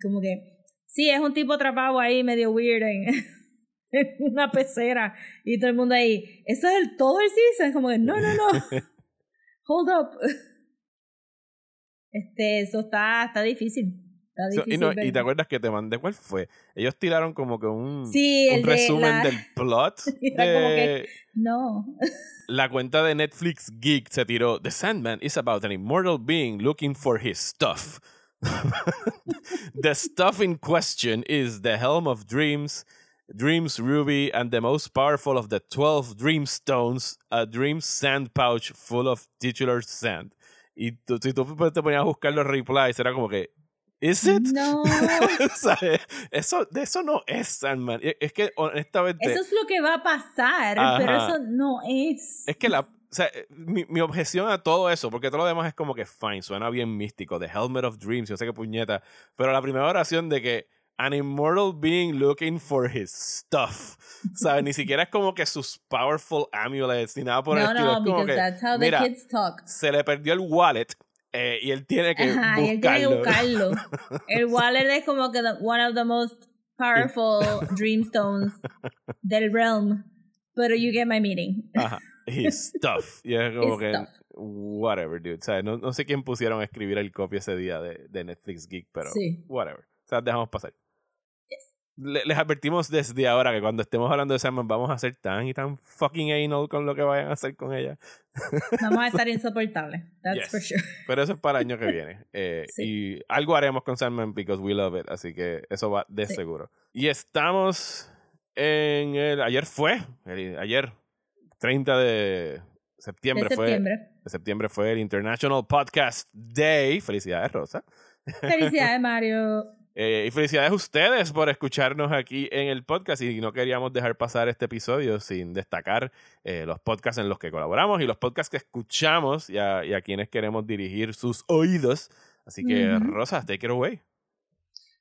como que, sí, es un tipo atrapado ahí medio weird en, en una pecera y todo el mundo ahí, eso es el todo el season, como que, no, no, no, hold up. Este, eso está, está difícil. Está So, difícil y, no, y ver. te acuerdas que te mandé cuál fue. Ellos tiraron como que un, Sí, un de resumen la- del plot. Era como de- que- No. La cuenta de Netflix Geek se tiró. The Sandman is about an immortal being looking for his stuff. the stuff in question is the Helm of Dreams, Dreams Ruby, and the most powerful of the 12 Dream Stones, a Dream Sand pouch full of titular sand. Y tú, si tú te ponías a buscar los replies, era como que, ¿is it? No. ¿Sabes? Eso, de eso no es Sandman. E- Es que, honestamente, Eso es lo que va a pasar, pero Ajá. eso no es. es que la. O sea, eh, mi, mi objeción a todo eso, porque todo lo demás es como que fine, suena bien místico, The Helmet of Dreams, yo sé qué puñeta, pero la primera oración de que an immortal being looking for his stuff, ¿sabes? Ni siquiera es como que sus powerful amulets ni nada por el no, estilo. no, es como because que, that's how the mira, kids talk. se le perdió el wallet eh, y él tiene que Ajá, y él tiene que buscarlo. buscarlo. El wallet es como que the- one of the most powerful dreamstones del realm. Pero you get my meaning. Ajá. His stuff. Y es como His que. stuff. Whatever, dude. O sea, no, no sé quién pusieron a escribir el copy ese día de, de Netflix Geek, pero Sí. whatever. O sea, dejamos pasar. Le- les advertimos desde ahora que cuando estemos hablando de Sandman vamos a ser tan y tan fucking anal con lo que vayan a hacer con ella. Vamos a estar insoportables. That's Yes. for sure. Pero eso es para el año que viene. Eh, Sí. Y algo haremos con Sandman because we love it. Así que eso va de Sí. seguro. Y estamos en el. Ayer fue. el- ayer, 30 de septiembre, De fue. septiembre. de septiembre fue el International Podcast Day. Felicidades, Rosa. Felicidades, Mario. Eh, y felicidades a ustedes por escucharnos aquí en el podcast. Y no queríamos dejar pasar este episodio sin destacar eh, los podcasts en los que colaboramos y los podcasts que escuchamos y a, y a quienes queremos dirigir sus oídos. Así que, Ujú. Rosa, take it away.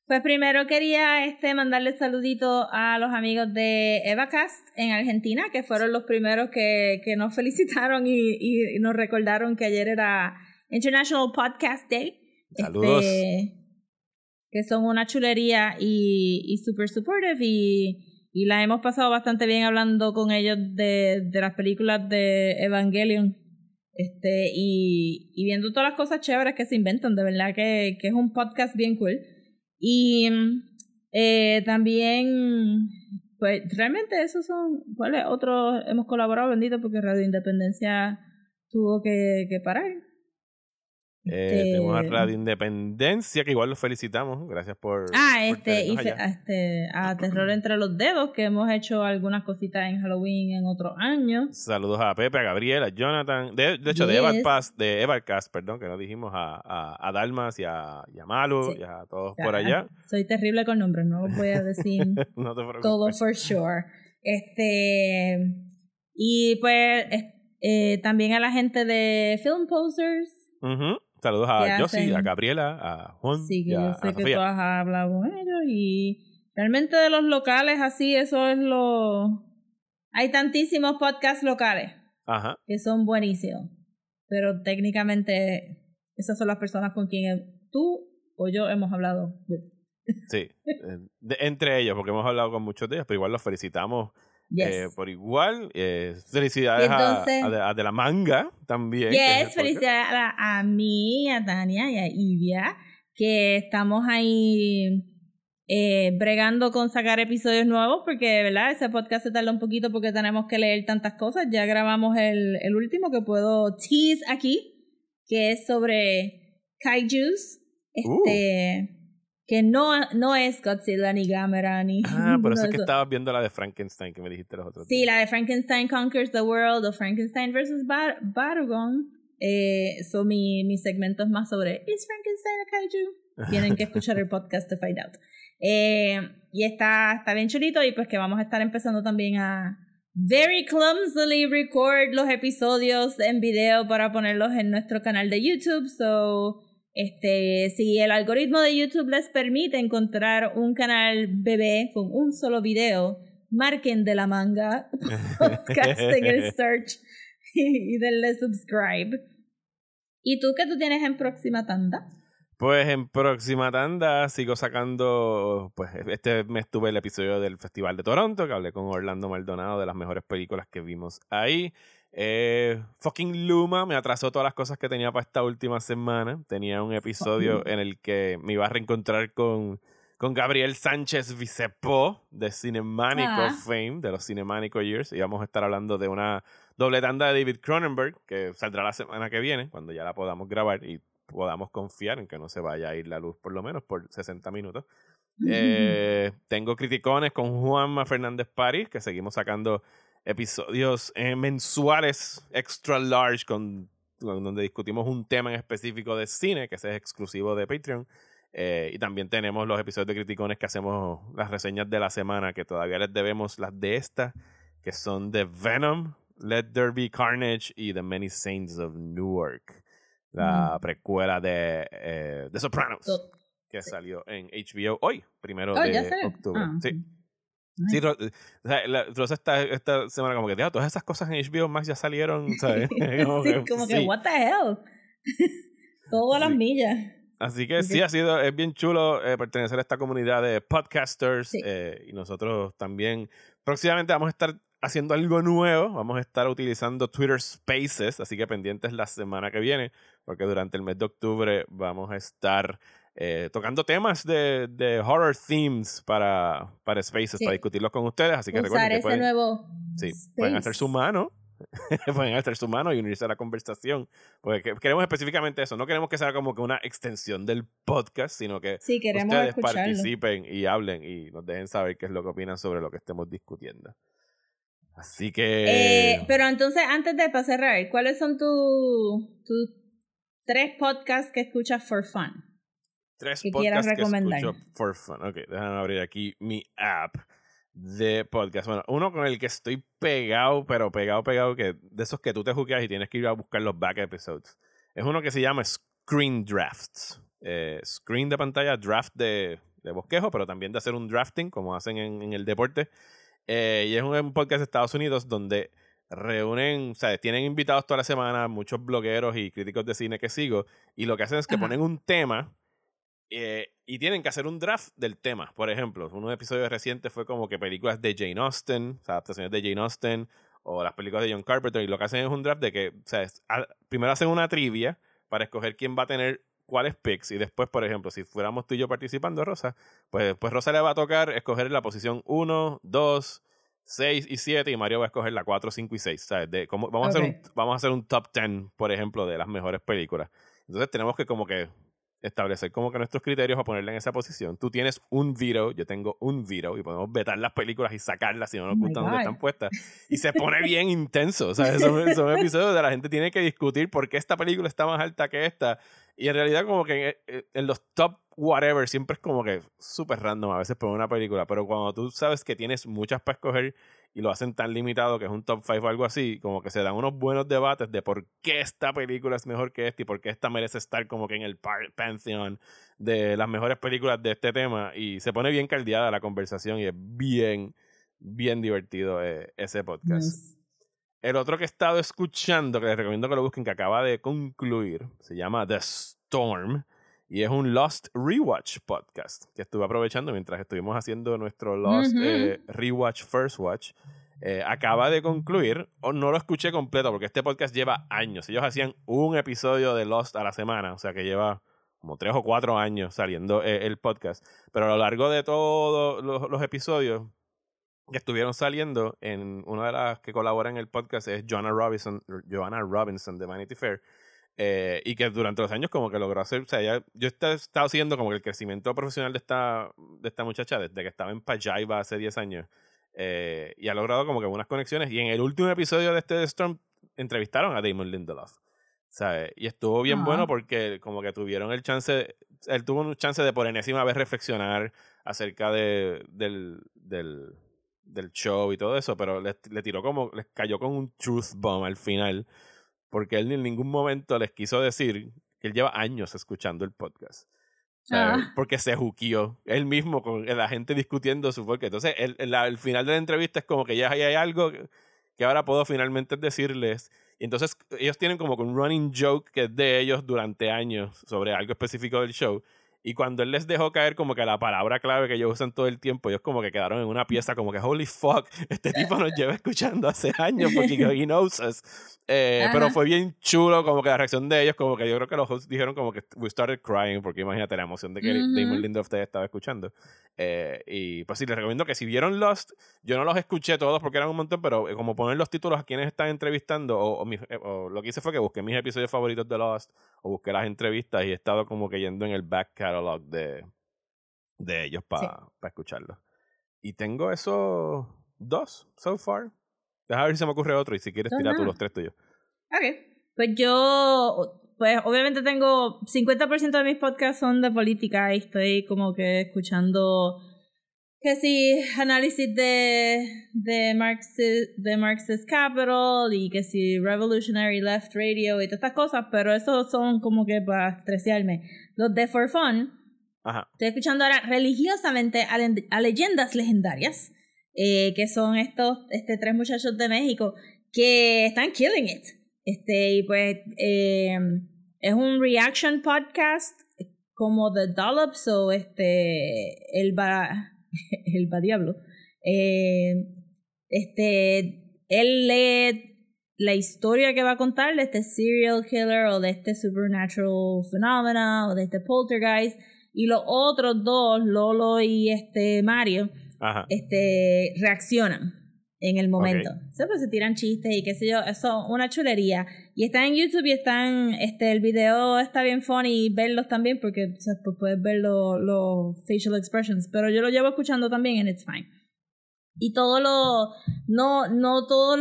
Pues primero quería este mandarle saludito a los amigos de EvaCast en Argentina, que fueron los primeros que, que nos felicitaron y, y nos recordaron que ayer era International Podcast Day. Saludos. Este, que son una chulería y, y super supportive y, y la hemos pasado bastante bien hablando con ellos de, de las películas de Evangelion. Este, y, y viendo todas las cosas chéveres que se inventan, de verdad que, que es un podcast bien cool. Y eh, también, pues realmente esos son, ¿cuáles otros hemos colaborado, bendito? Porque Radio Independencia tuvo que, que parar. Eh, Este- tenemos a Radio Independencia, que igual los felicitamos. Gracias por. Ah, por este, y fe- este, a Terror entre los dedos, que hemos hecho algunas cositas en Halloween en otros años. Saludos a Pepe, a Gabriel, a Jonathan. De, de hecho, de Yes. Evalcast, de Evalcast, perdón, que nos dijimos a, a, a Dalmas y a, y a Malu Sí. y a todos Ya, por allá. Soy terrible con nombres, no los voy a decir no te preocupes. todo for sure. Este, y pues es- eh, también a la gente de Film Posters. Ujú. Saludos a Josie, a Gabriela, a Juan Sí, que y a, yo a sé que Sofía. tú has hablado con ellos y realmente de los locales así, eso es lo... Hay tantísimos podcasts locales Ajá. que son buenísimos, pero técnicamente esas son las personas con quien tú o yo hemos hablado. with. Sí. De- entre ellos, porque hemos hablado con muchos de ellos, pero igual los felicitamos Yes. eh, por igual. Eh, felicidades a- de, a De la Manga también. Yes, felicidades a, mí, a Tania y a Ivia, que estamos ahí eh, bregando con sacar episodios nuevos, porque, ¿verdad? Ese podcast se tarda un poquito porque tenemos que leer tantas cosas. Ya grabamos el, el último que puedo tease aquí, que es sobre kaijus. Uh. Que no, no es Godzilla ni Gamera ni. Ah, por eso es que estabas viendo la de Frankenstein que me dijiste los otros Sí, días. la de Frankenstein Conquers the World o Frankenstein vs. Bar Barugon. Eh, so mi, mi segmento es más sobre ¿Is Frankenstein a kaiju? Tienen que escuchar el podcast to find out. Eh, y está, está bien chulito y pues que vamos a estar empezando también a very clumsily record los episodios en video para ponerlos en nuestro canal de YouTube. So, este, si el algoritmo de YouTube les permite encontrar un canal bebé con un solo video, marquen de la manga podcast en el search y, y denle subscribe. ¿Y tú qué tú tienes en próxima tanda? Pues en próxima tanda sigo sacando, pues este mes tuve el episodio del Festival de Toronto, que hablé con Orlando Maldonado de las mejores películas que vimos ahí. Eh, fucking Luma me atrasó todas las cosas que tenía para esta última semana. Tenía un episodio en el que me iba a reencontrar con, con Gabriel Sánchez Vicepó de Cinemánico Ah. Fame, de los Cinemánico Years. Y vamos a estar hablando de una doble tanda de David Cronenberg que saldrá la semana que viene, cuando ya la podamos grabar y podamos confiar en que no se vaya a ir la luz por lo menos por 60 minutos. Eh, tengo criticones con Juanma Fernández París, que seguimos sacando episodios eh, mensuales extra large con donde discutimos un tema en específico de cine, que ese es exclusivo de Patreon. Eh, y también tenemos los episodios de Criticones que hacemos las reseñas de la semana, que todavía les debemos las de esta, que son de Venom, Let There Be Carnage y The Many Saints of Newark, la precuela de eh, The Sopranos, que salió en HBO hoy, primero Oh, ¿ya de octubre. Ah, sí. Sí, Ro- o sea, la- Rosa esta, esta semana como que, "Tío, todas esas cosas en HBO Max ya salieron, ¿sabes? Como sí, que, como que, sí. what the hell. Todo a las Sí. millas. Así que sí, ha sido, es bien chulo eh, pertenecer a esta comunidad de podcasters Sí. eh, y nosotros también próximamente vamos a estar haciendo algo nuevo, vamos a estar utilizando Twitter Spaces, así que pendientes la semana que viene, porque durante el mes de octubre vamos a estar eh, tocando temas de, de horror themes para, para Spaces, Sí. para discutirlos con ustedes, así que Usar recuerden que ese pueden, nuevo. sí, pueden hacer su mano. pueden hacer su mano y unirse a la conversación. Porque que- queremos específicamente eso. No queremos que sea como que una extensión del podcast, sino que Sí, ustedes escucharlo. participen y hablen y nos dejen saber qué es lo que opinan sobre lo que estemos discutiendo. Así que. Eh, pero entonces, antes de para cerrar, ¿cuáles son tus tus tres podcasts que escuchas for fun? Tres que quieras podcasts que recomendar. escucho for fun. Ok, déjame abrir aquí mi app de podcast. Bueno, uno con el que estoy pegado, pero pegado, pegado, que de esos que tú te juqueas y tienes que ir a buscar los back episodes. Es uno que se llama Screen Drafts. Eh, screen de pantalla, draft de, de bosquejo, pero también de hacer un drafting, como hacen en, en el deporte. Eh, y es un, un podcast de Estados Unidos donde reúnen, o sea, tienen invitados toda la semana, muchos blogueros y críticos de cine que sigo, y lo que hacen es que Ajá. ponen un tema eh, y tienen que hacer un draft del tema. Por ejemplo, uno de los episodios recientes fue como que películas de Jane Austen, o sea, adaptaciones de Jane Austen, o las películas de John Carpenter, y lo que hacen es un draft de que, o sea, es- a- primero hacen una trivia para escoger quién va a tener cuáles picks, y después, por ejemplo, si fuéramos tú y yo participando, Rosa, pues después Rosa le va a tocar escoger la posición 1, 2, 6 y 7, y Mario va a escoger la 4, 5 y 6, ¿sabes? De cómo, vamos, a hacer un, vamos a hacer un top 10, por ejemplo, de las mejores películas. Entonces tenemos que como que establecer como que nuestros criterios para ponerla en esa posición. Tú tienes un veto, yo tengo un veto y podemos vetar las películas y sacarlas si no nos Oh gustan donde están puestas. Y se pone bien intenso. O sea, son, son episodios donde la gente tiene que discutir por qué esta película está más alta que esta. Y en realidad como que en, en los top whatever siempre es como que súper random a veces por una película. Pero cuando tú sabes que tienes muchas para escoger y lo hacen tan limitado que es un top 5 o algo así, como que se dan unos buenos debates de por qué esta película es mejor que esta y por qué esta merece estar como que en el pantheon de las mejores películas de este tema y se pone bien caldeada la conversación y es bien, bien divertido eh, ese podcast. El otro que he estado escuchando, que les recomiendo que lo busquen, que acaba de concluir, se llama The Storm y es un Lost Rewatch podcast que estuve aprovechando mientras estuvimos haciendo nuestro Lost eh, Rewatch First Watch. Eh, acaba de concluir, o no lo escuché completo porque este podcast lleva años. Ellos hacían un episodio de Lost a la semana, o sea que lleva como tres o cuatro años saliendo eh, el podcast. Pero a lo largo de todos los, los episodios que estuvieron saliendo, en una de las que colabora en el podcast es Joanna Robinson, Joanna Robinson de Vanity Fair. eh, y que durante los años como que logró hacer, o sea, ella- yo he estado siguiendo como que el crecimiento profesional de esta, de esta muchacha desde que estaba en Pajaiba hace 10 años. eh, y ha logrado como que unas conexiones. Y en el último episodio de este The Storm entrevistaron a Damon Lindelof. ¿sabes? Y estuvo bien Ah. bueno porque como que tuvieron el chance, él tuvo un chance de por enésima vez reflexionar acerca de, del, del, del show y todo eso, pero le, le tiró como, les cayó con un truth bomb al final, porque él en ningún momento les quiso decir que él lleva años escuchando el podcast. Ah. Porque se juqueó él mismo con la gente discutiendo su podcast. Entonces, el, el, el final de la entrevista es como que ya hay, hay algo que, ahora puedo finalmente decirles. Y entonces ellos tienen como un running joke que es de ellos durante años sobre algo específico del show. Y cuando él les dejó caer como que la palabra clave que ellos usan todo el tiempo, ellos como que quedaron en una pieza como que, holy fuck, este tipo nos lleva escuchando hace años porque he knows us. Eh, pero fue bien chulo como que la reacción de ellos, como que yo creo que los hosts dijeron como que we started crying porque imagínate la emoción de que Ujú. Damon Lindelof te estaba escuchando. Eh, y pues sí, les recomiendo que si vieron Lost, yo no los escuché todos porque eran un montón, pero eh, como poner los títulos a quienes están entrevistando, o, o mis- eh, o lo que hice fue que busqué mis episodios favoritos de Lost, o busqué las entrevistas y he estado como que yendo en el back catalog de, de ellos para escucharlos. Y tengo esos dos so far. Deja ver si se me ocurre otro y si quieres No, tirar tú los tres tuyos. Ok. Pues yo, pues obviamente tengo 50% de mis podcasts son de política y estoy como que escuchando que si análisis de, de, Marxist, de Marxist Capital y que si Revolutionary Left Radio y todas estas cosas, pero esos son como que para estresarme. Los de For Fun, Ajá. estoy escuchando ahora religiosamente a, le- a leyendas legendarias, eh, que son estos este, tres muchachos de México que están killing it. Este, y pues eh, es un reaction podcast como The Dollops o este, el, ba, el diablo. Eh, este, él lee la historia que va a contar de este serial killer o de este supernatural phenomena o de este poltergeist y los otros dos, Lolo y este Mario, Ajá. este, reaccionan en el momento. Ok. Se, pues, se tiran chistes y qué sé yo, eso una chulería. Y está en YouTube y están, este, el video está bien funny verlos también porque o sea, pues, puedes ver los los facial expressions, pero yo lo llevo escuchando también and it's fine. Y todo lo, no, no todas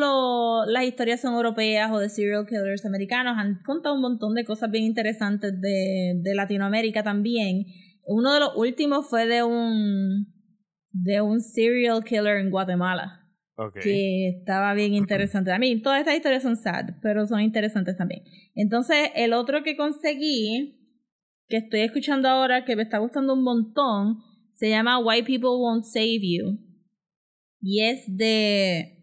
las historias son europeas o de serial killers americanos, han contado un montón de cosas bien interesantes de, de Latinoamérica también. Uno de los últimos fue de un, de un serial killer en Guatemala Que estaba bien interesante. A mí, todas estas historias son sad, pero son interesantes también. Entonces, el otro que conseguí, que estoy escuchando ahora, que me está gustando un montón, se llama White People Won't Save You. Y es de...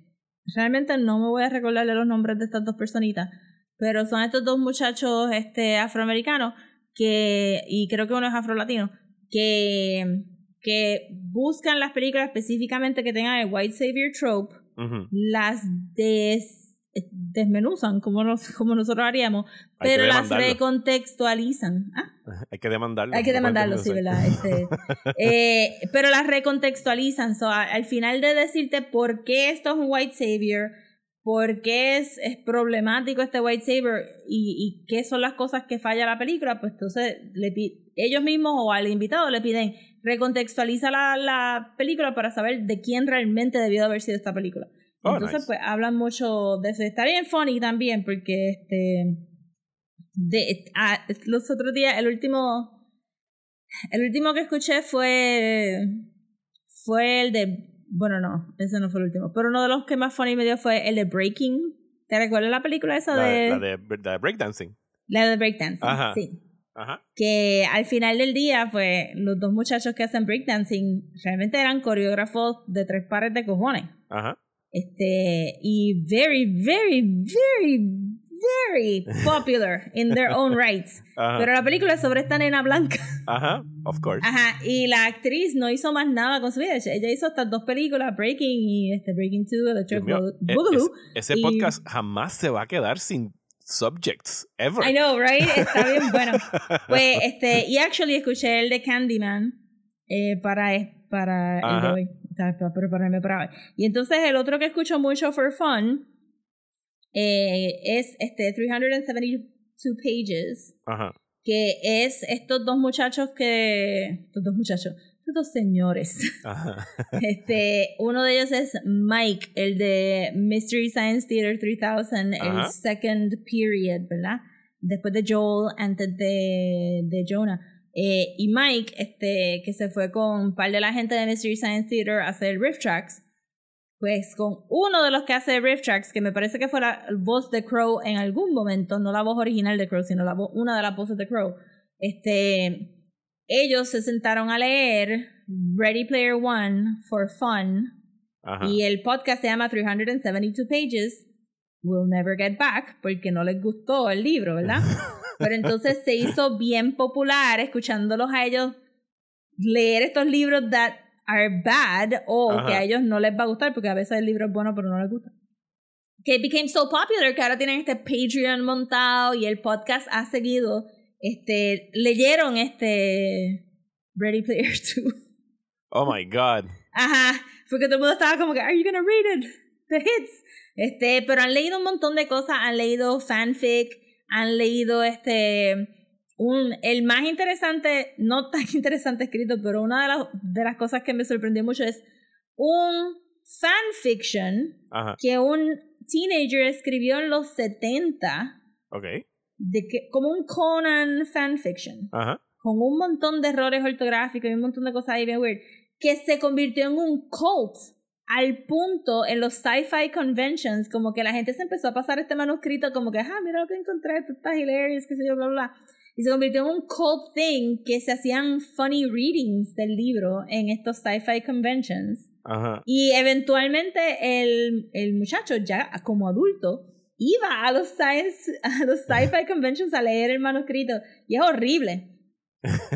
Realmente no me voy a recordarle los nombres de estas dos personitas, pero son estos dos muchachos este, afroamericanos que, y creo que uno es afrolatino, que, que buscan las películas específicamente que tengan el white savior trope, las des, desmenuzan como, nos, como nosotros haríamos, Hay pero las recontextualizan. Ah, Hay que demandarlo. hay que demandarlo, sí. ¿verdad? Este, eh, pero las recontextualizan. So, al final de decirte por qué esto es un white savior, por qué es, es problemático este white savior y, y qué son las cosas que falla la película, pues entonces le ellos mismos o al invitado le piden recontextualiza la, la película para saber de quién realmente debió haber sido esta película. Oh, Entonces, nice. pues hablan mucho de eso. Está bien funny también, porque este. De, los otros días, el último. El último que escuché fue. Fue el de. Bueno, no, ese no fue el último. Pero uno de los que más funny me dio fue el de Breaking. ¿Te recuerdas la película esa La, de. la de, la de breakdancing. La de Breakdancing. Ajá. Sí. Ajá. Que al final del día, pues, los dos muchachos que hacen breakdancing realmente eran coreógrafos de tres pares de cojones. Ajá. Este, y very, very, very, very popular in their own rights. Ajá. Pero la película es sobre esta nena blanca. Ajá. Of course. Ajá, y la actriz no hizo más nada con su vida. Ella hizo estas dos películas, Breaking y este Breaking 2, Electric e- Boogaloo. es- ese y- podcast jamás se va a quedar sin subjects. Ever. I know, right? Está bien bueno. Pues, este, y actually escuché el de Candyman eh, para, para el de hoy. Para prepararme para hoy. Y entonces el otro que escucho mucho for fun eh, es este 372 pages, Ajá. que es estos dos muchachos que. Estos dos muchachos. Estos dos señores. Ajá. Este, uno de ellos es Mike, el de Mystery Science Theater 3000, Ajá. el second period, ¿verdad? Después de Joel, antes de, de Jonah. Eh, y Mike, este, que se fue con un par de la gente de Mystery Science Theater a hacer riff tracks, pues con uno de los que hace riff tracks, que me parece que fue la voz de Crow en algún momento, no la voz original de Crow, sino la vo- una de las voces de Crow, este, ellos se sentaron a leer Ready Player One for Fun Ajá. y el podcast se llama 372 Pages. We'll Never Get Back, porque no les gustó el libro, ¿verdad? Pero entonces se hizo bien popular escuchándolos a ellos leer estos libros that are bad o Ajá. que a ellos no les va a gustar, porque a veces el libro es bueno pero no les gusta. Que became so popular que ahora tienen este Patreon montado y el podcast ha seguido. Este, leyeron este Ready Player 2. Oh my God. Ajá, porque todo el mundo estaba como que, ¿Are you gonna read it? The hits. Este, pero han leído un montón de cosas, han leído fanfic, han leído este, un, el más interesante, no tan interesante escrito, pero una de las, de las cosas que me sorprendió mucho es un fanfiction Ajá. que un teenager escribió en los 70 Ok. de que, como un Conan fanfiction, Ajá. con un montón de errores ortográficos y un montón de cosas ahí bien weird, que se convirtió en un cult al punto en los sci-fi conventions, como que la gente se empezó a pasar este manuscrito como que, ah, mira lo que encontré, esto está hilarious, qué sé yo, bla, bla, bla. Y se convirtió en un cult thing que se hacían funny readings del libro en estos sci-fi conventions. Ajá. Y eventualmente el, el muchacho, ya como adulto, iba a los science, a los sci-fi conventions a leer el manuscrito. Y es horrible.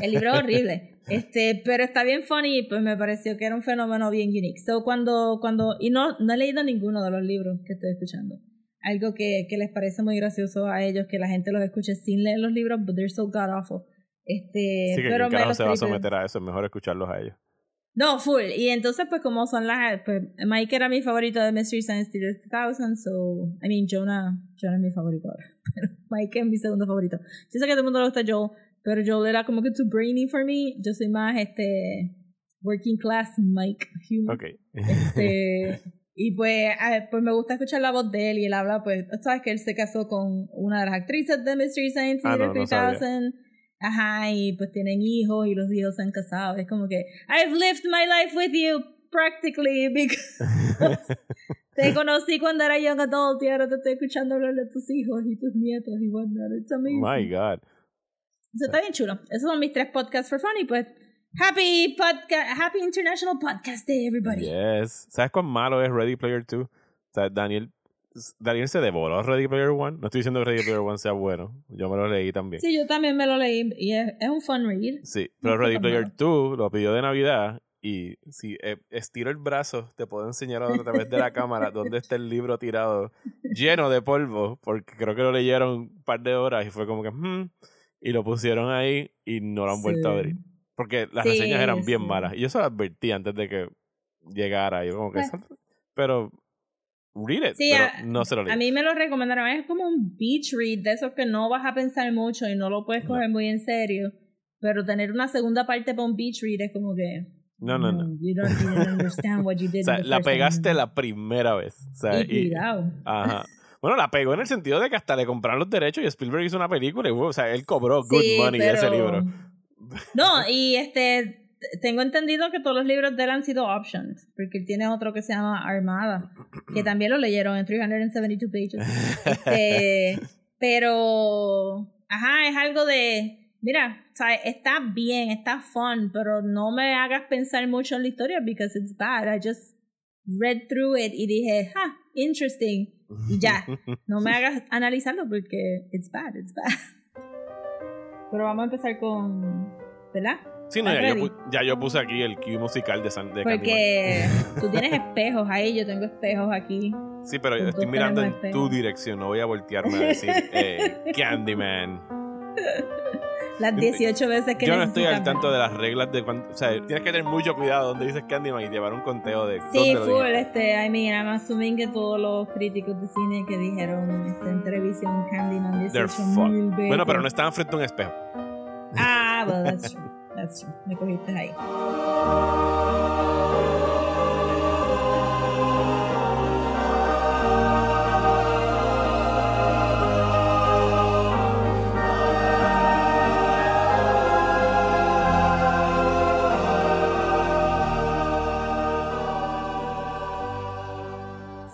El libro es horrible. Este, pero está bien funny y pues me pareció que era un fenómeno bien unique. So cuando, cuando, y no, no he leído ninguno de los libros que estoy escuchando. Algo que, que les parece muy gracioso a ellos que la gente los escuche sin leer los libros, but they're so god awful. Este, Sí, que pero ¿quién me carajo los se va a someter a eso, es mejor escucharlos a ellos. No, full. Y entonces, pues, como son las. Pues, Mike era mi favorito de Mystery Science Theater 2000, so. I mean, Jonah, Jonah es mi favorito ahora. Pero Mike es mi segundo favorito. Yo sé que a todo el mundo le gusta Joel, pero Joel era como que too brainy for me. Yo soy más este. Working class Mike humor. Ok. Este, y pues, ah, pues me gusta escuchar la voz de él y él habla, pues, sabes que él se casó con una de las actrices de Mystery Science Ah, no, no sabía. 3000. Ajá, y pues tienen hijos y los hijos se han casado. Es como que, I've lived my life with you practically because te conocí cuando era young adult y ahora te estoy escuchando hablar de tus hijos y tus nietos y whatnot. It's amazing. My God. Eso está bien chulo. Esos son mis tres podcasts for funny, pues. Happy podcast, Happy International Podcast Day, everybody. Yes. ¿Sabes cuán malo es Ready Player 2? O sea, Daniel, Daniel se devoró Ready Player 1. No estoy diciendo que Ready Player 1 sea bueno. Yo me lo leí también. Sí, yo también me lo leí y es, es un fun read. Sí, pero No Ready Player malo. 2 lo pidió de Navidad y si eh, estiro el brazo te puedo enseñar a través de la cámara dónde está el libro tirado lleno de polvo porque creo que lo leyeron un par de horas y fue como que "Hmm", y lo pusieron ahí y no lo han vuelto a abrir porque las Sí, reseñas eran bien malas y yo se lo advertí antes de que llegara yo como que Pues. "Eso- pero read it Sí, pero a- no se lo leí A mí me lo recomendaron. Es como un beach read de esos que no vas a pensar mucho y no lo puedes No. coger muy en serio. Pero tener una segunda parte para un beach read es como que. no no no You don't, don't understand what you did. o sea la first time." pegaste la primera vez o sea, Y y- cuidado. Ajá. Bueno, la pegó en el sentido de que hasta le compraron los derechos y Spielberg hizo una película y, o sea, él cobró good Sí, money de ese pero- libro. No, y este. Tengo entendido que todos los libros de él han sido options, porque él tiene otro que se llama Armada, que también lo leyeron en 372 pages. Este, pero, ajá, es algo de, mira, o sea, está bien, está fun, pero no me hagas pensar mucho en la historia because it's bad. I just read through it y dije, ah, interesting, y ya. No me hagas analizarlo porque it's bad, it's bad. Pero vamos a empezar con, ¿verdad? Sí, no, ya yo, ya yo puse aquí el cue musical de, San, de Porque tú tienes espejos ahí, yo tengo espejos aquí. Candyman. Sí, pero yo estoy mirando en tu dirección, no voy a voltearme a decir eh, Candyman. Las 18 veces que Yo no estoy al tanto de las reglas de cuánto. O sea, tienes que tener mucho cuidado donde dices Candyman y llevar un conteo de Sí, full, este, I mean, I'm assuming que todos los críticos de cine que dijeron en televisión Candyman They're 18 fucked. mil veces. Bueno, pero no estaban frente a un espejo. Ah, well, that's true. That's true. Me cogiste ahí.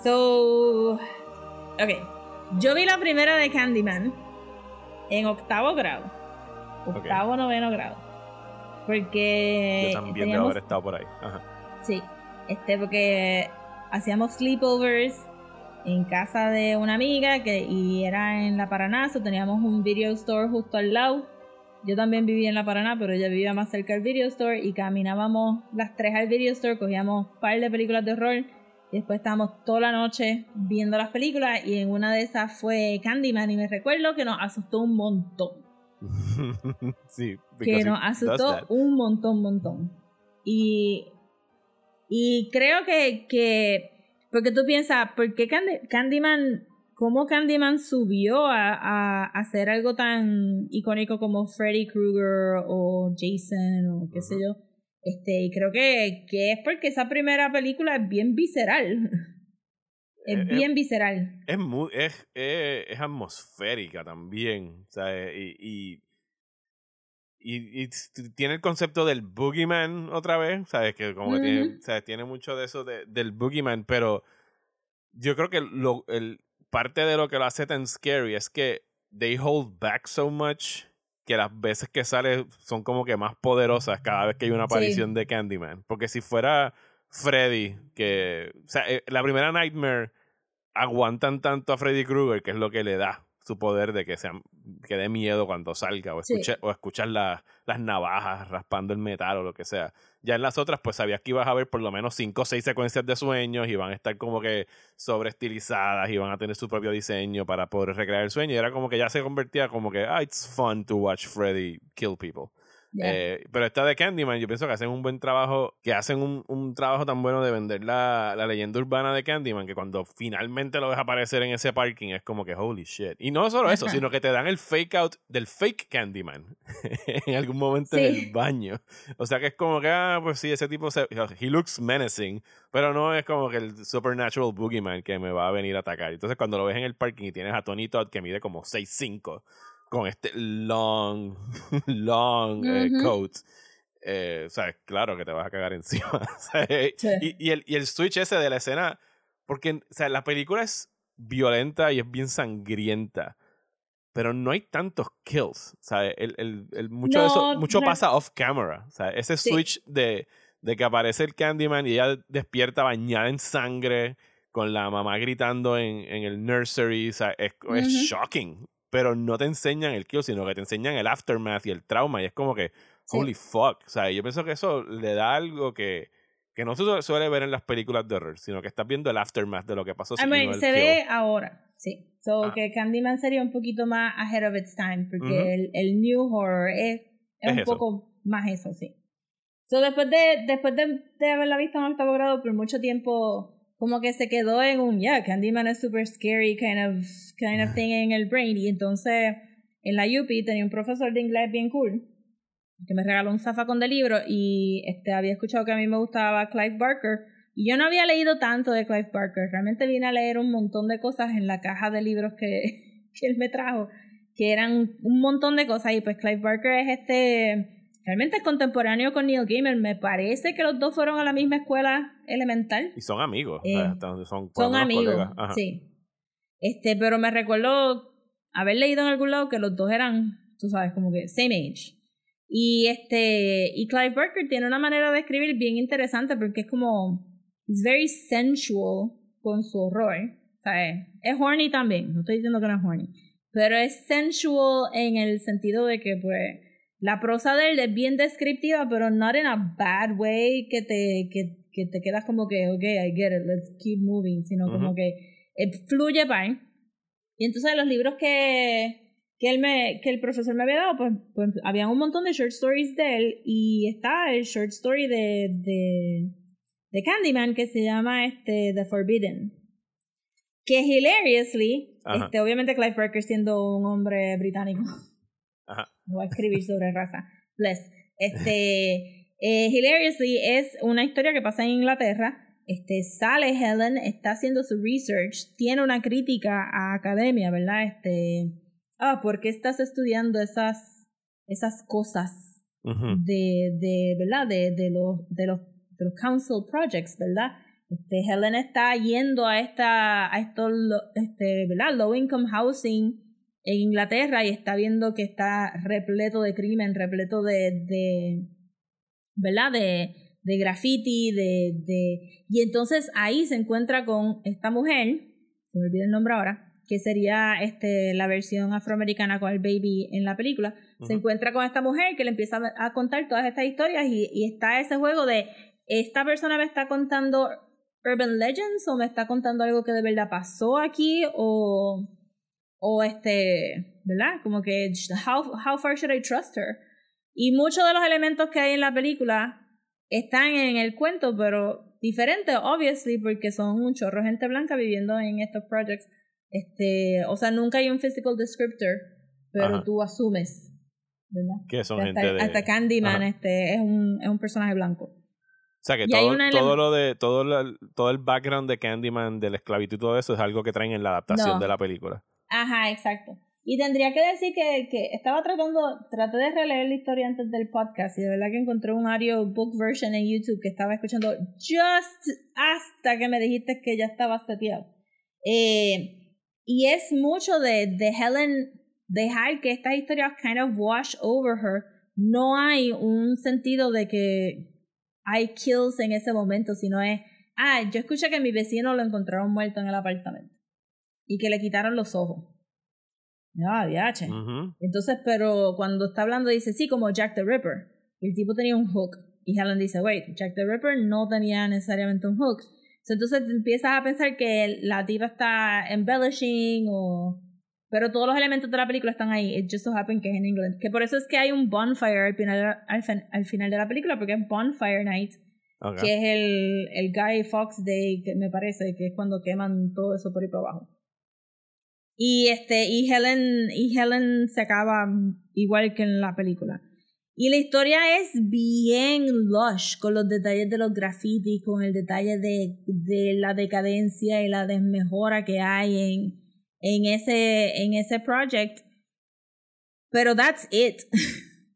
So, ok. Yo vi la primera de Candyman en octavo grado. Octavo, noveno grado. Porque. Yo también debo teníamos- haber estado por ahí. Ajá. Sí, este, porque hacíamos sleepovers en casa de una amiga que, y era en La Paraná, so teníamos un video store justo al lado. Yo también vivía en La Paraná, pero ella vivía más cerca del video store y caminábamos las tres al video store, cogíamos un par de películas de horror y después estábamos toda la noche viendo las películas y en una de esas fue Candyman y me recuerdo que nos asustó un montón sí, que nos asustó un montón, montón. Y, y creo que, que, porque tú piensas, ¿por qué Candy- Candyman, cómo Candyman subió a, a, a hacer algo tan icónico como Freddy Krueger o Jason o qué sé yo? Este, y creo que, que es porque esa primera película es bien visceral. Es Eh, bien visceral. es, muy, es, es, es atmosférica también. ¿sabes? Y, y, y, y tiene el concepto del boogeyman otra vez, ¿sabes? Que como que tiene. ¿sabes? tiene mucho de eso de- del boogeyman, pero yo creo que lo, el, parte de lo que lo hace tan scary es que they hold back so much que las veces que sale son como que más poderosas cada vez que hay una Sí. aparición de Candyman. Porque si fuera Freddy, que... O sea, eh, la primera Nightmare aguantan tanto a Freddy Krueger que es lo que le da su poder de que, sea, que dé miedo cuando salga o, Sí. escuche, o escuchar la- las navajas raspando el metal o lo que sea. Ya en las otras, pues sabías que ibas a ver por lo menos cinco o seis secuencias de sueños y van a estar como que sobreestilizadas y van a tener su propio diseño para poder recrear el sueño. Y era como que ya se convertía como que, ah, it's fun to watch Freddy kill people. Eh, pero esta de Candyman, yo pienso que hacen un buen trabajo, que hacen un, un trabajo tan bueno de vender la, la leyenda urbana de Candyman, que cuando finalmente lo ves aparecer en ese parking es como que holy shit. Y no solo eso, sino que te dan el fake out del fake Candyman en algún momento Sí. en el baño. O sea que es como que, ah, pues sí, ese tipo se, he looks menacing, pero no es como que el supernatural boogeyman que me va a venir a atacar. Entonces cuando lo ves en el parking y tienes a Tony Todd que mide como 6'5", con este long, long eh, coat. Eh, o sea, claro que te vas a cagar encima. Sí. y, y el, y el switch ese de la escena, porque o sea, la película es violenta y es bien sangrienta, pero no hay tantos kills. O sea, el, el, el- mucho de eso, No, mucho pasa off camera. O sea, ese Sí. switch de, de que aparece el Candyman y ella despierta bañada en sangre con la mamá gritando en, en el nursery, o sea, es, shocking. Pero no te enseñan el kill, sino que te enseñan el aftermath y el trauma. Y es como que, Sí. holy fuck. O sea, yo pienso que eso le da algo que, que no se su- suele ver en las películas de horror, sino que estás viendo el aftermath de lo que pasó. I mean, no se kill. ve ahora, sí. So, Ah. que Candyman sería un poquito más ahead of its time, porque Ujú. el, el new horror es, es, Es un eso. poco más eso, sí. So, después de, después de, de haberla visto en octavo grado por mucho tiempo, como que se quedó en un, yeah, Candyman es super scary kind of, kind of thing en el brain. Y entonces, en la UP tenía un profesor de inglés bien cool, que me regaló un zafacón de libros y este, había escuchado que a mí me gustaba Clive Barker. Y yo no había leído tanto de Clive Barker, realmente vine a leer un montón de cosas en la caja de libros que, que él me trajo, que eran un montón de cosas. Y pues Clive Barker es este, realmente es contemporáneo con Neil Gaiman. Me parece que los dos fueron a la misma escuela elemental. Y son amigos. o Eh, sea, donde son amigos, sí. Este, pero me recuerdo haber leído en algún lado que los dos eran, tú sabes, como que same age. Y este, y Clive Barker tiene una manera de escribir bien interesante porque es como, es very sensual con su horror. O sea, es, es horny también, no estoy diciendo que no es horny, pero es sensual en el sentido de que, pues, la prosa de él es bien descriptiva, pero not in a bad way que te, que, que te quedas como que, ok, I get it, let's keep moving, sino como Ujú. que eh, fluye bien. Y entonces los libros que, que, él me, que el profesor me había dado, pues, pues había un montón de short stories de él y está el short story de, de, de Candyman que se llama este, The Forbidden. Que hilariously, Ajá. este, obviamente Clive Barker siendo un hombre británico. No va a escribir sobre raza. Bless. Este, eh, hilariously es una historia que pasa en Inglaterra. Este, sale Helen, está haciendo su research, tiene una crítica a academia, ¿verdad? Este, ah, ¿por qué estás estudiando esas, esas cosas de, de ¿verdad? De, de los, de los, de los council projects, ¿verdad? Este, Helen está yendo a esta, a estos, este, ¿verdad? Low income housing en Inglaterra y está viendo que está repleto de crimen, repleto de, de ¿verdad? De, de graffiti, de, de, y entonces ahí se encuentra con esta mujer, se me olvida el nombre ahora, que sería este, la versión afroamericana con el baby en la película, se encuentra con esta mujer que le empieza a contar todas estas historias y, y está ese juego de, esta persona me está contando urban legends o me está contando algo que de verdad pasó aquí o, o este, ¿verdad? Como que, how, how far should I trust her? Y muchos de los elementos que hay en la película están en el cuento, pero diferentes, obviously, porque son un chorro gente blanca viviendo en estos projects. Este, o sea, nunca hay un physical descriptor, pero Ajá. tú asumes, ¿verdad? Que son gente de... hasta Candyman Ajá. este, es, un, es un personaje blanco. sea que Y todo, todo lo de todo, lo- todo el background de Candyman, de la esclavitud y todo eso es algo que traen en la adaptación No. de la película. Ajá, exacto. Y tendría que decir que, que estaba tratando, traté de releer la historia antes del podcast y de verdad que encontré un audiobook version en YouTube que estaba escuchando just hasta que me dijiste que ya estaba seteado. Eh, y es mucho de, de Helen dejar que estas historias kind of wash over her. No hay un sentido de que hay kills en ese momento, sino es, ah, yo escuché que mi vecino lo encontraron muerto en el apartamento y que le quitaron los ojos. Ah. Ujú. Entonces, pero cuando está hablando dice, sí, como Jack the Ripper. El tipo tenía un hook. Y Helen dice, wait, Jack the Ripper no tenía necesariamente un hook. So, entonces empiezas a pensar que la tipa está embellishing o... Pero todos los elementos de la película están ahí. It just so happen que es en England. Que por eso es que hay un bonfire al final, al, fin- al final de la película, porque es Bonfire Night, que es el, el Guy Fox Day, que me parece, que es cuando queman todo eso por ahí para abajo. Y este, y Helen, y Helen se acaba igual que en la película. Y la historia es bien lush, con los detalles de los grafitis, con el detalle de, de la decadencia y la desmejora que hay en, en ese, en ese project. Pero that's it.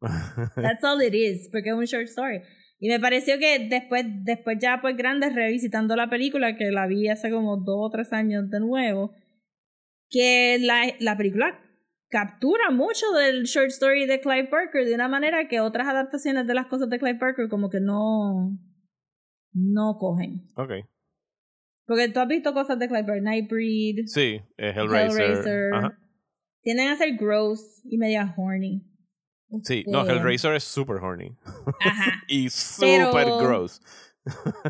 That's all it is, porque es un short story. Y me pareció que después, después ya pues grande, revisitando la película, que la vi hace como dos o tres años de nuevo, que la, la película captura mucho del short story de Clive Barker de una manera que otras adaptaciones de las cosas de Clive Barker como que no, no cogen. ok. Porque tú has visto cosas de Clive Barker, Nightbreed, Sí, Hellraiser. Hellraiser. Ajá. Tienden a ser gross y media horny. Sí, no, Este, Hellraiser es super horny. Ajá. y super Pero- gross.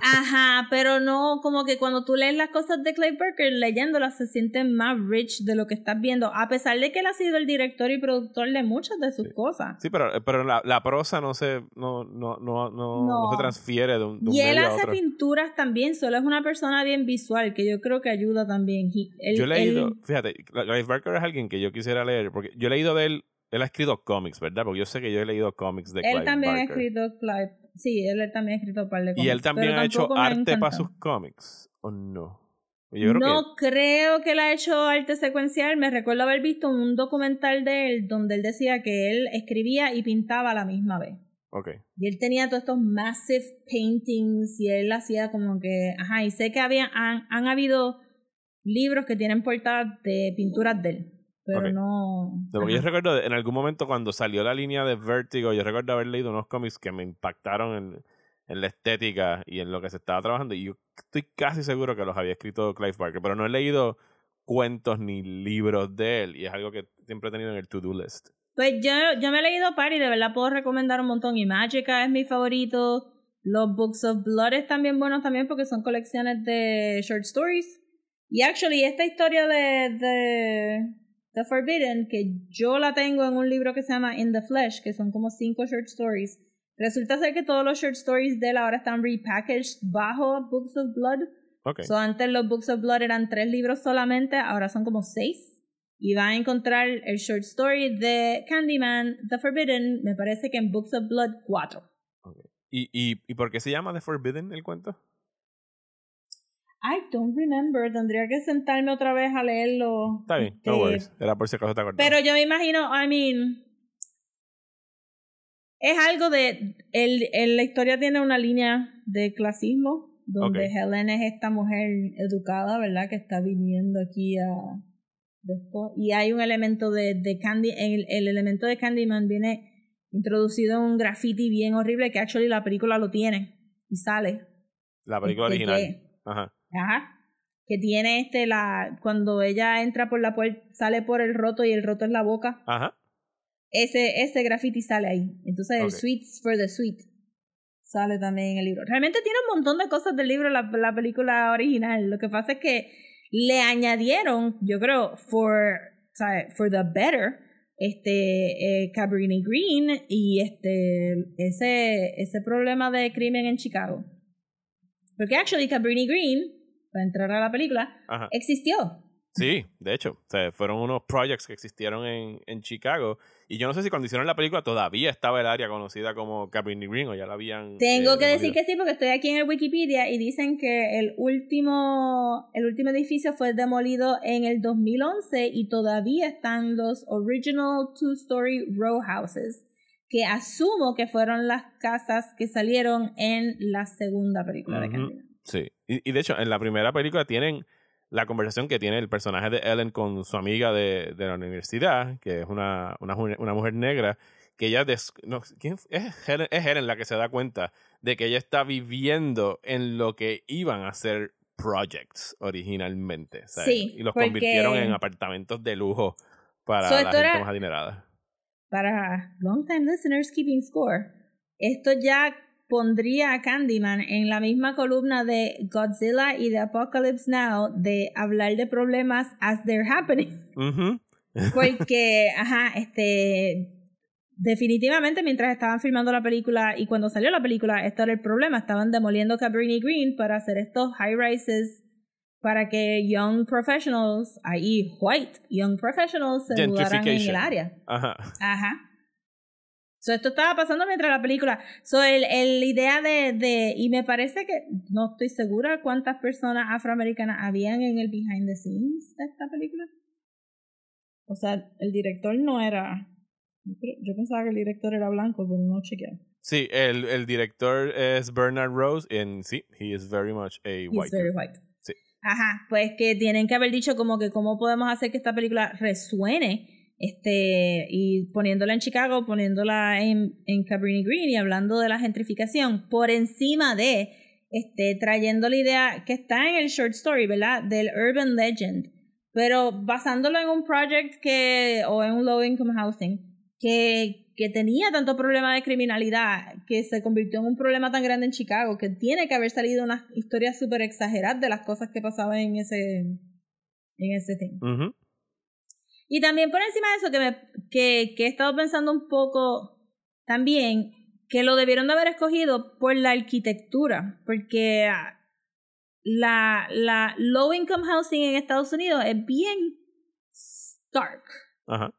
Ajá, pero no, como que cuando tú lees las cosas de Clay Barker, leyéndolas se siente más rich de lo que estás viendo, a pesar de que él ha sido el director y productor de muchas de sus cosas. Sí, pero, pero la, la prosa no se, no, no, no, no, no se transfiere de un, de un Y él a hace otro. pinturas también, solo es una persona bien visual, que yo creo que ayuda también. He- él- Yo he leído, él- fíjate, Clive Barker es alguien que yo quisiera leer, porque yo he leído de él, él ha escrito cómics, ¿verdad? Porque yo sé que yo he leído cómics de él Clive también ha escrito Clive. Sí, él también ha escrito un par de y cómics, él también ha hecho ha arte para sus cómics, ¿o no? Yo creo no creo que él ha hecho arte secuencial. Me recuerdo haber visto un documental de él donde él decía que él escribía y pintaba a la misma vez. que... Ok. Y él tenía todos estos massive paintings y él hacía como que, ajá, y sé que había, han, han habido libros que tienen portadas de pinturas de él, pero Ok. no... No, porque yo recuerdo en algún momento cuando salió la línea de Vertigo, yo recuerdo haber leído unos cómics que me impactaron en, en la estética y en lo que se estaba trabajando. Y yo estoy casi seguro que los había escrito Clive Barker, pero no he leído cuentos ni libros de él. Y es algo que siempre he tenido en el to-do list. Pues yo, yo me he leído par y de verdad puedo recomendar un montón. Y Magica es mi favorito. Los Books of Blood están bien buenos también porque son colecciones de short stories. Y actually, esta historia de, de The Forbidden, que yo la tengo en un libro que se llama In the Flesh, que son como cinco short stories. Resulta ser que todos los short stories de él ahora están repackaged bajo Books of Blood. Ok. So, antes los Books of Blood eran tres libros solamente, ahora son como seis. Y van a encontrar el short story de Candyman, The Forbidden, me parece que en Books of Blood 4. ¿Y, y, ¿Y por qué se llama The Forbidden el cuento? I don't remember, tendría que sentarme otra vez a leerlo. Está bien, no Este, worries. Era por si acaso te acordabas. Pero yo me imagino, I mean, es algo de, el, el- la historia tiene una línea de clasismo, donde. Helen es esta mujer educada, ¿verdad? Que está viniendo aquí a de esto. Y hay un elemento de, de Candy, el, el elemento de Candyman viene introducido en un graffiti bien horrible que actually la película lo tiene y sale. la película original. que- Ajá. Ajá. Que tiene este la cuando ella entra por la puerta sale por el roto y el roto es la boca. Ajá. Ese ese graffiti sale ahí. Entonces el. Sweets for the Sweet sale también en el libro. Realmente tiene un montón de cosas del libro la, la película original. Lo que pasa es que le añadieron, yo creo, for for the better este eh, Cabrini Green y este ese ese problema de crimen en Chicago. Porque actually Cabrini Green, para entrar a la película, Ajá. existió. Sí, de hecho, o sea, fueron unos projects que existieron en, en Chicago. Y yo no sé si cuando hicieron la película todavía estaba el área conocida como Cabrini Green o ya la habían. Tengo eh, que decir que sí, porque estoy aquí en el Wikipedia y dicen que el último, el último edificio fue demolido en el 2011 y todavía están los original two-story row houses, que asumo que fueron las casas que salieron en la segunda película de Ujú. Sí. Y, y de hecho, en la primera película tienen la conversación que tiene el personaje de Ellen con su amiga de, de la universidad, que es una, una, una mujer negra, que ella... des- no, ¿quién f- es, Helen, es Helen la que se da cuenta de que ella está viviendo en lo que iban a ser projects originalmente. ¿sabes? Sí, y los porque- convirtieron en apartamentos de lujo para So, la gente era- más adinerada. Para long time listeners keeping score, esto ya pondría a Candyman en la misma columna de Godzilla y de Apocalypse Now de hablar de problemas as they're happening. Ujú. Porque, ajá, este. Definitivamente, mientras estaban filmando la película y cuando salió la película, esto era el problema. Estaban demoliendo Cabrini Green para hacer estos high rises para que young professionals, ahí white young professionals, se mudaran en el área. Ajá. Ajá. So, esto estaba pasando mientras la película. So, el, el idea de, de. Y me parece que. No estoy segura cuántas personas afroamericanas habían en el behind the scenes de esta película. O sea, el director no era. Yo, pensaba que el director era blanco, pero no chequeé. Sí, el, el director es Bernard Rose, and sí, he is very much a He's white. very white. Sí. Ajá, pues que tienen que haber dicho como que cómo podemos hacer que esta película resuene, este, y poniéndola en Chicago, poniéndola en, en Cabrini Green y hablando de la gentrificación por encima de, este, trayendo la idea que está en el short story, ¿verdad? Del urban legend, pero basándolo en un project que, o en un low income housing, que, que tenía tanto problema de criminalidad, que se convirtió en un problema tan grande en Chicago, que tiene que haber salido unas historias súper exageradas de las cosas que pasaban en ese, en ese. Y también por encima de eso, que, me, que, que he estado pensando un poco también, que lo debieron de haber escogido por la arquitectura, porque ah, la, la low income housing en Estados Unidos es bien stark. Ajá.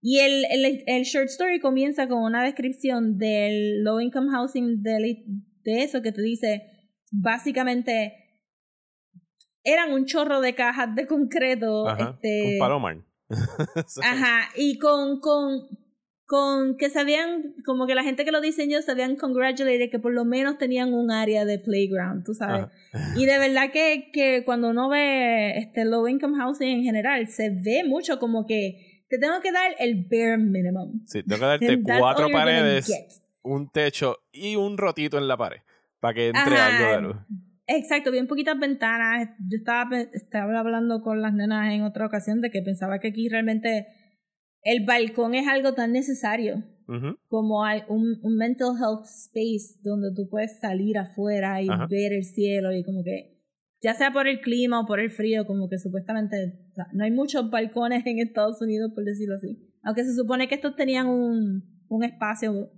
Y el, el, el short story comienza con una descripción del low income housing de, de eso que te dice, básicamente, eran un chorro de cajas de concreto. Ajá. este, Un palomar. Ajá, y con, con, con que sabían, como que la gente que lo diseñó se habían congratulated que por lo menos tenían un área de playground, tú sabes. Ajá. Y de verdad que, que cuando uno ve este low income housing en general, se ve mucho como que te tengo que dar el bare minimum. Sí, tengo que darte cuatro paredes, un techo y un rotito en la pared para que entre Ajá. algo de luz. Exacto, bien poquitas ventanas. Yo estaba, estaba hablando con las nenas en otra ocasión de que pensaba que aquí realmente el balcón es algo tan necesario Ujú. como hay un, un mental health space donde tú puedes salir afuera y Ajá. ver el cielo y como que ya sea por el clima o por el frío, como que supuestamente no hay muchos balcones en Estados Unidos, por decirlo así. Aunque se supone que estos tenían un, un espacio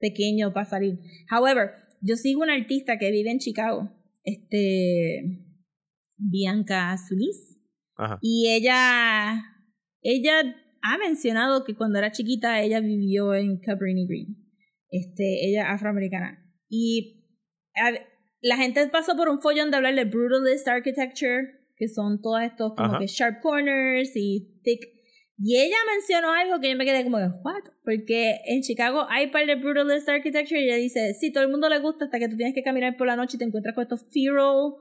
pequeño para salir. However, yo sigo una artista que vive en Chicago, este Bianca Ajá. y ella, ella ha mencionado que cuando era chiquita ella vivió en Cabrini Green. Este, ella afroamericana. Y a- la gente pasó por un follón de hablar de brutalist architecture, que son todos estos como Ajá. que sharp corners y thick. Y ella mencionó algo que yo me quedé como de, ¿what? Porque en Chicago hay par de brutalist architecture y ella dice, sí, todo el mundo le gusta hasta que tú tienes que caminar por la noche y te encuentras con estos feral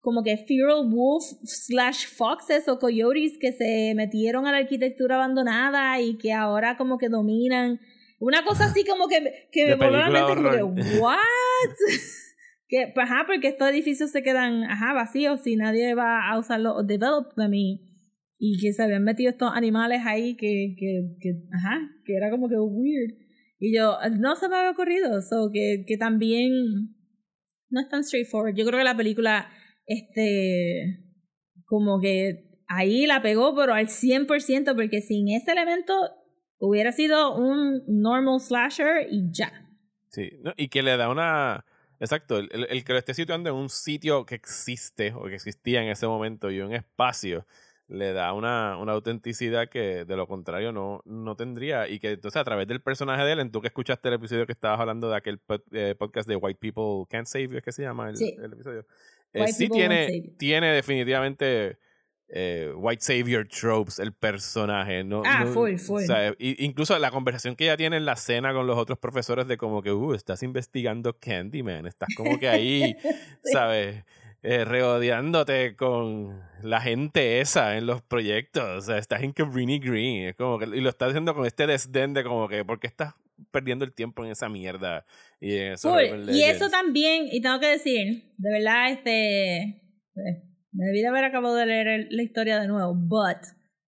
como que feral wolf slash foxes o coyotes que se metieron a la arquitectura abandonada y que ahora como que dominan. Una cosa así como que, que me voló la mente como que, ¿what? que, pues, ajá, porque estos edificios se quedan, ajá, vacíos si nadie va a usarlos o develop them y, y que se habían metido estos animales ahí que, que, que, ajá, que era como que weird. Y yo, no se me había ocurrido, so que, que también no es tan straightforward. Yo creo que la película este, como que ahí la pegó, pero al 100%, porque sin ese elemento hubiera sido un normal slasher y ya. Sí, no, y que le da una... Exacto, el, el- el que lo esté situando en un sitio que existe o que existía en ese momento y un espacio le da una, una autenticidad que de lo contrario no, no tendría. Y que entonces a través del personaje de él, en tú que escuchaste el episodio que estabas hablando de aquel pod- eh, podcast de White People Can't Save You, es que se llama el, Sí. el episodio. Eh, sí tiene, tiene definitivamente eh, White Savior tropes el personaje. No, Ah, no- full, full. o sea, incluso la conversación que ella tiene en la cena con los otros profesores de como que, uh, estás investigando Candyman, estás como que ahí, ¿sabes? Eh, regodeándote con la gente esa en los proyectos. O sea, estás en Cabrini Green. Es como que, y lo estás haciendo con este desdén de como que, ¿por qué estás perdiendo el tiempo en esa mierda? Y, en eso también, y tengo que decir, de verdad, este. eh, Me debí de haber acabado de leer la historia de nuevo, but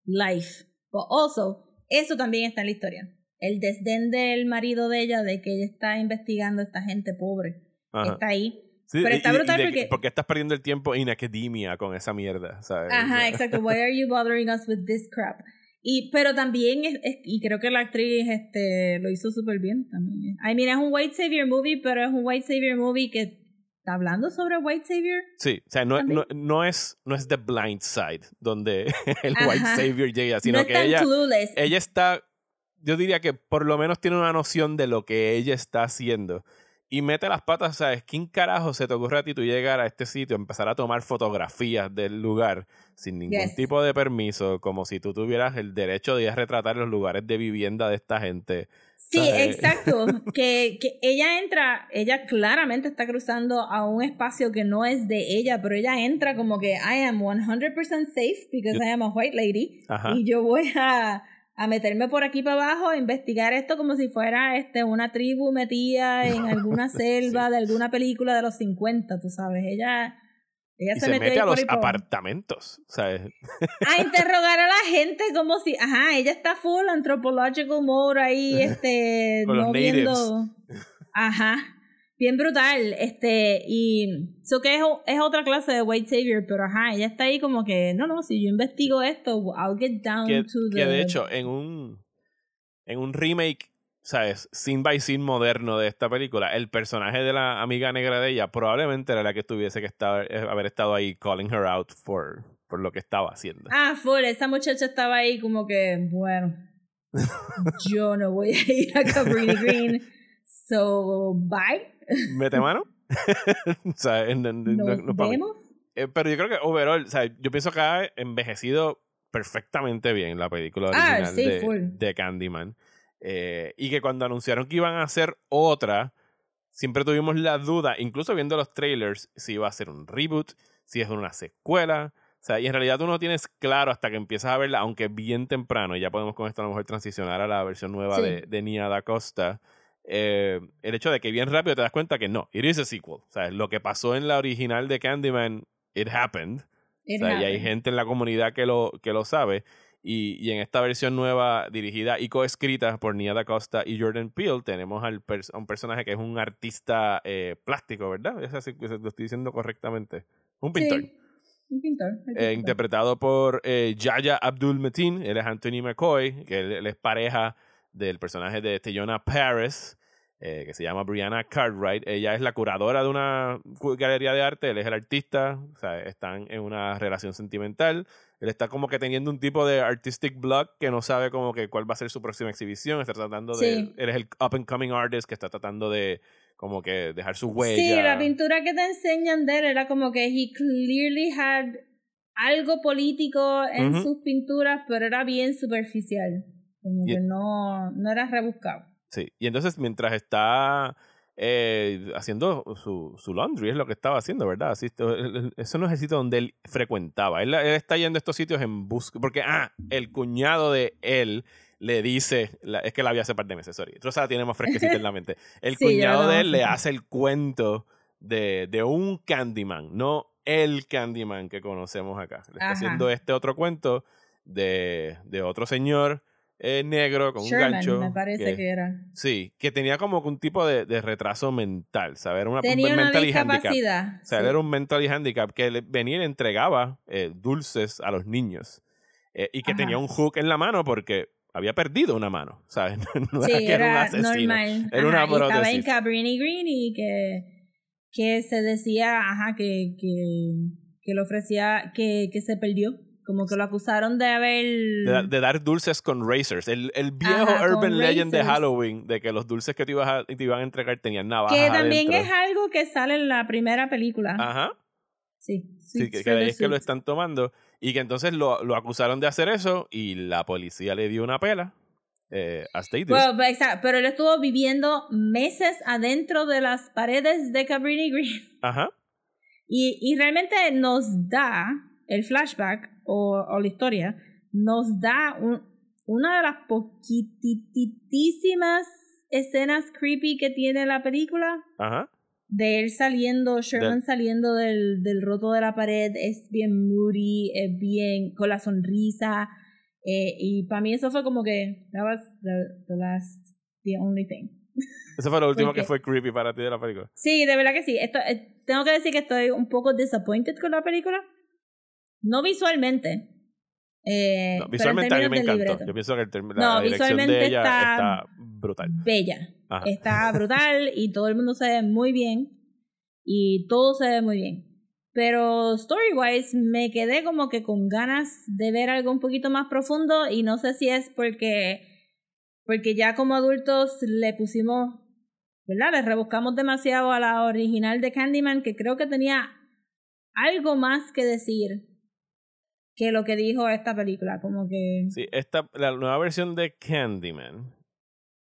life. But also, eso también está en la historia. El desdén del marido de ella de que ella está investigando a esta gente pobre. Ajá. Está ahí. Sí, pero está brutal de que- porque- ¿Por qué estás perdiendo el tiempo en academia con esa mierda? ¿sabes? Ajá, exacto. Why are you bothering us with this crap? Y, pero también, es, es- y creo que la actriz este, lo hizo súper bien también. I mean, es un White Savior movie, pero es un White Savior movie que está hablando sobre White Savior. Sí, o sea, no, no, no es, no es The Blind Side, donde el Ajá. White Savior llega, sino no que ella, clueless. ella está, yo diría que por lo menos tiene una noción de lo que ella está haciendo. Y mete las patas, ¿sabes? ¿Quién carajo se te ocurre a ti tú llegar a este sitio, empezar a tomar fotografías del lugar sin ningún Yes. tipo de permiso, como si tú tuvieras el derecho de ir a retratar los lugares de vivienda de esta gente? Sí, ¿sabes? exacto. que, que ella entra, ella claramente está cruzando a un espacio que no es de ella, pero ella entra como que I am 100% safe because Yo- I am a white lady. Ajá. Y yo voy a, a meterme por aquí para abajo, a investigar esto como si fuera este una tribu metida en alguna selva de alguna película de los 50, tú sabes. Ella, ella Y se, se mete a los apartamentos, ¿sabes? a interrogar a la gente como si, ajá, ella está full anthropological mode ahí, este, Con los no natives. viendo, ajá, bien brutal, este, y, so que es, es otra clase de white savior, pero ajá, ella está ahí como que, no, no, si yo investigo esto, I'll get down que, to the... que de hecho en un en un remake sabes scene by scene moderno de esta película el personaje de la amiga negra de ella probablemente era la que tuviese que estar eh, haber estado ahí calling her out for por lo que estaba haciendo. Ah, full, esa muchacha estaba ahí como que, bueno, yo no voy a ir a Cabrini Green, so, bye, mete mano O sea, en- en- no- nos no vemos. Eh, pero yo creo que overall o sea, yo pienso que ha envejecido perfectamente bien la película Ah, original sí, de, full. de Candyman Eh, y que cuando anunciaron que iban a hacer otra siempre tuvimos la duda, incluso viendo los trailers, si iba a ser un reboot, si es una secuela. O sea, y en realidad tú no tienes claro hasta que empiezas a verla, aunque bien temprano, y ya podemos con esto a lo mejor transicionar a la versión nueva Sí. de, de Nia Da Costa. Eh, el hecho de que bien rápido te das cuenta que no, it is a sequel. O sea, lo que pasó en la original de Candyman, it happened. It O sea, y hay happened. gente en la comunidad que lo, que lo sabe. Y, y en esta versión nueva, dirigida y coescrita por Nia Da Costa y Jordan Peele, tenemos al pers- a un personaje que es un artista eh, plástico, ¿verdad? Es así que lo estoy diciendo correctamente. Un pintor. Sí, un pintor. Eh, interpretado por eh, Yaya Abdul Mateen. Él es Anthony McCoy, que él, él es pareja del personaje de Teyona Paris, eh, que se llama Brianna Cartwright. Ella es la curadora de una galería de arte, él es el artista, o sea, están en una relación sentimental. Él está como que teniendo un tipo de artistic block que no sabe como que cuál va a ser su próxima exhibición. Está tratando de... Sí. Él es el up and coming artist que está tratando de como que dejar su huella. Sí, la pintura que te enseñan de él era como que he clearly had algo político en Ujú. sus pinturas, pero era bien superficial. Como Y- que no, no era rebuscado. Sí, y entonces mientras está eh, haciendo su, su laundry, es lo que estaba haciendo, ¿verdad? Así, eso no es el sitio donde él frecuentaba. Él, él está yendo a estos sitios en busca. Porque, ah, el cuñado de él le dice. la- es que la vi hace par de meses, sorry. Rosa la tiene más fresquecita en la mente. El Sí, cuñado de él le hace el cuento de, de un Candyman, no el Candyman que conocemos acá. Le está Ajá. haciendo este otro cuento de, de otro señor eh, negro con un Sherman, gancho. me parece que- que era. Sí, que tenía como un tipo de, de retraso mental, ¿sabes? Era una, Tenía un una mentally handicap. discapacidad. O sea, sí. él era un mentally handicap que le- venía y le entregaba eh, dulces a los niños. Eh, y que Ajá. tenía un hook en la mano porque había perdido una mano, ¿sabes? No Sí, era que era, un asesino. normal. Era una Ajá, estaba en. Cabrini Green y que, que se decía, ajá, que, que, que le ofrecía, que, que se perdió. Como que lo acusaron de haber... De, da- de dar dulces con racers. El, el viejo Ajá, urban legend de. Halloween, de que los dulces que te, ibas a- te iban a entregar tenían navajas que también adentro. es algo que sale en la primera película. Ajá. Sí, Sí, que, que ahí es que lo están tomando. Y que entonces lo, lo acusaron de hacer eso y la policía le dio una pela. Eh. Bueno, pues, exacto, pero él estuvo viviendo meses adentro de las paredes de Cabrini Green. Ajá. Y, y realmente nos da el flashback o, o la historia, nos da un- una de las poquititísimas escenas creepy que tiene la película. Ajá. De él saliendo, Sherman saliendo del, del roto de la pared, es bien moody, es bien con la sonrisa. eh, y para mí eso fue como que, that was the, the last, the only thing. Eso fue lo último Porque- que fue creepy para ti de la película. Sí, de verdad que sí. Esto, eh, tengo que decir que estoy un poco disappointed con la película. No visualmente. eh, No, visualmente a mí me encantó. Yo pienso que el la, No, dirección de ella está- está, brutal. Bella. Ajá. Está brutal y todo el mundo se ve muy bien. Y todo se ve muy bien. Pero story-wise me quedé como que con ganas de ver algo un poquito más profundo y no sé si es porque porque ya como adultos le pusimos, ¿verdad? Le rebuscamos demasiado a la original de Candyman que creo que tenía algo más que decir que lo que dijo esta película, como que Sí, esta, la nueva versión de Candyman,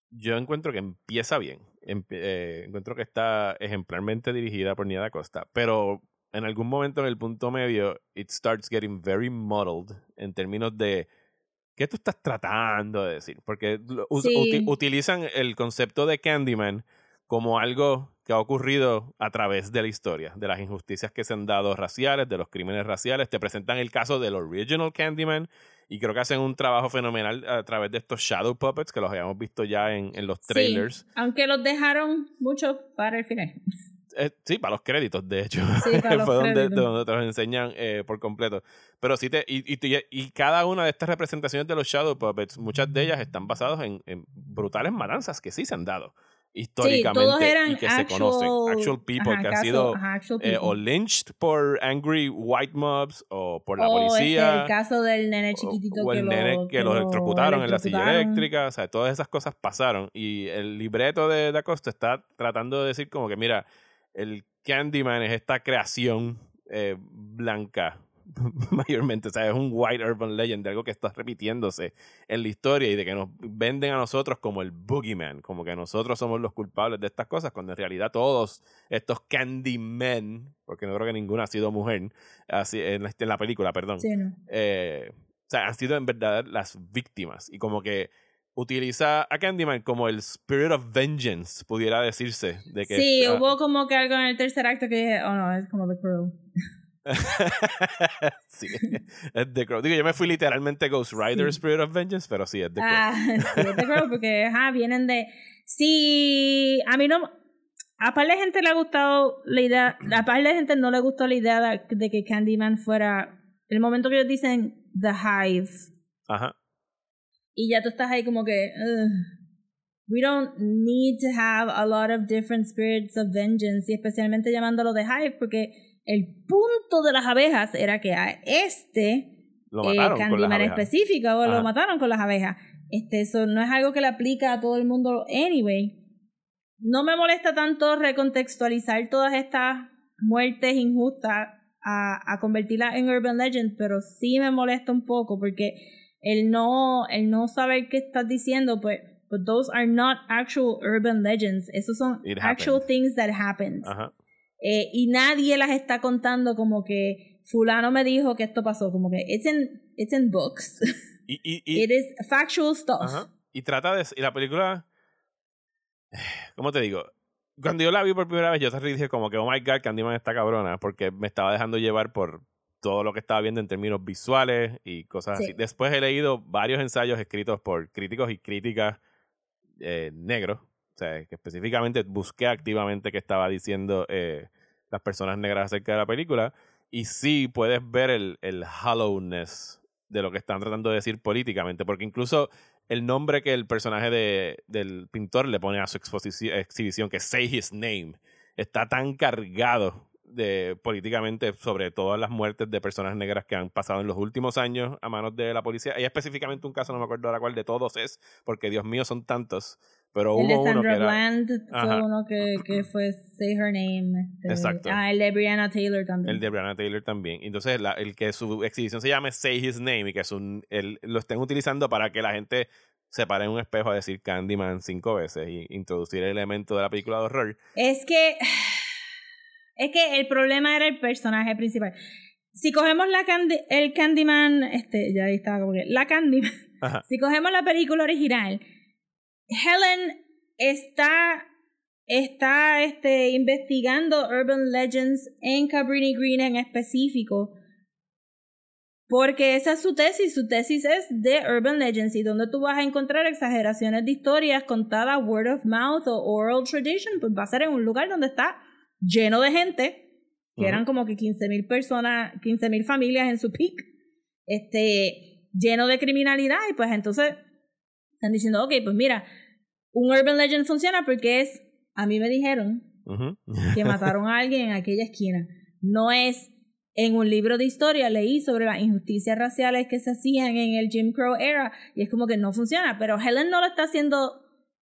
yo encuentro que empieza bien. Eh, encuentro que está ejemplarmente dirigida por Nia Da Costa, pero en algún momento en el punto medio, it starts getting very muddled en términos de qué tú estás tratando de decir. Porque Sí. utilizan el concepto de Candyman como algo que ha ocurrido a través de la historia, de las injusticias que se han dado raciales, de los crímenes raciales. Te presentan el caso del original Candyman y creo que hacen un trabajo fenomenal a través de estos Shadow Puppets que los habíamos visto ya en, en los sí, trailers. aunque los dejaron mucho para el final. Eh, sí, para los créditos, de hecho. Sí, para los Fue donde, te los enseñan eh, por completo. Pero sí, te, y, y, cada una de estas representaciones de los Shadow Puppets, muchas de ellas están basadas en, en brutales matanzas que sí se han dado históricamente sí, y que actual, se conocen. Actual people ajá, que han caso- sido ajá, actual eh, o lynched por angry white mobs o por la O, este, policía. el caso del nene o- chiquitito o el que nene lo, que, los lo electrocutaron en la silla eléctrica, o sea, todas esas cosas pasaron y el libreto de Da Costa está tratando de decir como que mira, el Candyman es esta creación eh, blanca mayormente, o sea, es un white urban legend de algo que está repitiéndose en la historia y de que nos venden a nosotros como el boogeyman, como que nosotros somos los culpables de estas cosas, cuando en realidad todos estos Candymen, porque no creo que ninguna ha sido mujer, así, en, la, en la película, perdón, Sí, no. eh, o sea, han sido en verdad las víctimas. Y como que utiliza a Candyman como el spirit of vengeance, pudiera decirse. De que, Sí, ah, hubo como que algo en el tercer acto que dije, oh no, es como The Crow. sí, es The Crow. Digo, yo me fui literalmente Ghost Rider Sí. Spirit of Vengeance, pero sí, es The Crow. Ah, sí, es The Crow porque, ajá, vienen de... Sí, a mí no... A par de gente le ha gustado la idea, a par de gente no le gustó la idea de, de que Candyman fuera el momento que ellos dicen The Hive Ajá. y ya tú estás ahí como que "Ugh, we don't need to have a lot of different spirits of vengeance y especialmente llamándolo The Hive porque el punto de las abejas era que a este Lo eh, mataron con las Candyman abejas. específico o lo mataron con las abejas. Este, eso no es algo que le aplica a todo el mundo anyway. No me molesta tanto recontextualizar todas estas muertes injustas a, a convertirlas en urban legend, pero sí me molesta un poco porque el no, el no saber qué estás diciendo, pues, but those are not actual urban legends. Esos son actual things that happened. Ajá. Eh, y nadie las está contando como que fulano me dijo que esto pasó, como que it's in, it's in books. Y, y, y, It is factual stuff. Ajá. Y trata de. Y la película. ¿Cómo te digo? Cuando yo la vi por primera vez, yo te dije como que, oh my god, Candyman está cabrona, porque me estaba dejando llevar por todo lo que estaba viendo en términos visuales y cosas Sí. así. Después he leído varios ensayos escritos por críticos y críticas eh, negros, o sea, que específicamente busqué activamente qué estaba diciendo eh, las personas negras acerca de la película, y sí puedes ver el, el hollowness de lo que están tratando de decir políticamente, porque incluso el nombre que el personaje de, del pintor le pone a su exhibición, que Say His Name, está tan cargado de políticamente sobre todas las muertes de personas negras que han pasado en los últimos años a manos de la policía. Hay específicamente un caso, no me acuerdo ahora cuál de todos es, porque Dios mío, son tantos. Pero el de hubo uno que era. Bland Ajá. fue uno que, que fue Say Her Name. este, Exacto. Ah, el de Brianna Taylor también. El de Brianna Taylor también. Entonces, la- el que su exhibición se llame Say His Name y que es un, el- lo estén utilizando para que la gente se pare en un espejo a decir Candyman cinco veces y introducir el elemento de la película de horror. Es que. Es que el problema era el personaje principal. Si cogemos la Candy- el Candyman. Este, ya ahí estaba como que. La Candyman. Ajá. Si cogemos la película original, Helen está. Está este, investigando Urban Legends en Cabrini Green en específico. Porque esa es su tesis. Su tesis es de Urban Legends y donde tú vas a encontrar exageraciones de historias contadas word of mouth o oral tradition, pues va a ser en un lugar donde está lleno de gente, que eran como que 15.000 personas, 15.000 familias en su peak, este, lleno de criminalidad y pues entonces están diciendo, ok, pues mira, un Urban Legend funciona porque es, a mí me dijeron Ujú. que mataron a alguien en aquella esquina. No es en un libro de historia leí sobre las injusticias raciales que se hacían en el Jim Crow era y es como que no funciona, pero Helen no lo está haciendo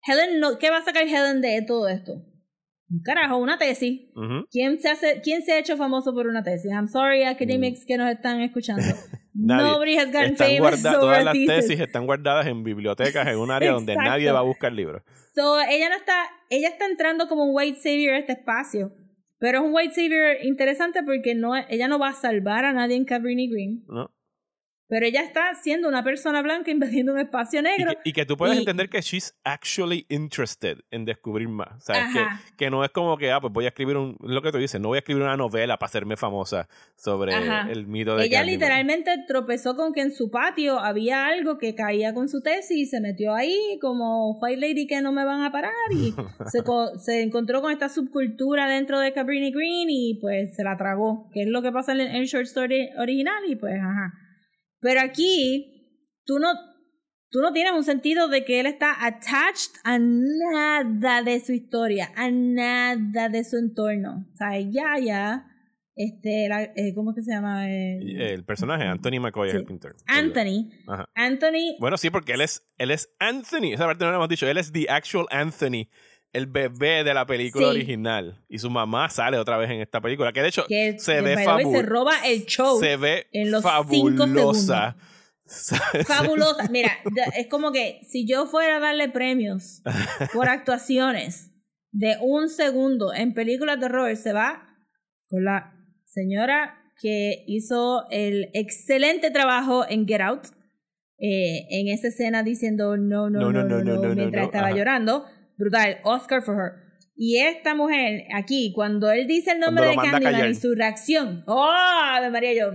Helen no, ¿qué va a sacar Helen de todo esto? Un carajo, una tesis. Ujú. ¿Quién se hace quién se ha hecho famoso por una tesis? I'm sorry academics que nos están escuchando. Nadie. Nobody has gotten Están famous over todas las thesis. tesis están guardadas en bibliotecas en un área donde nadie va a buscar libros. So, ella no está, ella está entrando como un white savior a este espacio. Pero es un white savior interesante porque no, ella no va a salvar a nadie en Cabrini Green. ¿no? Pero ella está siendo una persona blanca invadiendo un espacio Y, negro. que, y que tú puedes y- entender que she's actually interested en descubrir más. ¿Sabes? Que, Ajá. que no es como que, ah, pues voy a escribir un. Lo que tú dices, no voy a escribir una novela para hacerme famosa sobre Ajá. el mito de Ella Candyman. literalmente tropezó con que en su patio había algo que caía con su tesis y se metió ahí como White Lady que no me van a parar y se, se encontró con esta subcultura dentro de Cabrini Green y pues se la tragó, que es lo que pasa en el short story original y pues ajá. Pero aquí tú no, tú no tienes un sentido de que él está attached a nada de su historia, a nada de su entorno. O sea, ya, ya, este, la- eh, ¿cómo es que se llama? Eh, Y El personaje, Anthony McCoy, es el pintor. Anthony. Ajá. Anthony. Bueno, sí, porque él es, él es Anthony. Esa parte no lo hemos dicho. Él es the actual Anthony, el bebé de la película Sí. original. Y su mamá sale otra vez en esta película. Que de hecho que se ve se fabulosa. roba el show. Se ve en los cinco fabulosa. Fabulosa. Mira, es como que si yo fuera a darle premios por actuaciones de un segundo en películas de horror, se va con la señora que hizo el excelente trabajo en Get Out. eh, en esa escena diciendo no, no, no, no, no, mientras no, estaba ajá. llorando. Brutal. Oscar for her. Y esta mujer aquí, cuando él dice el nombre de Candyman y su reacción, ¡oh! María, yo.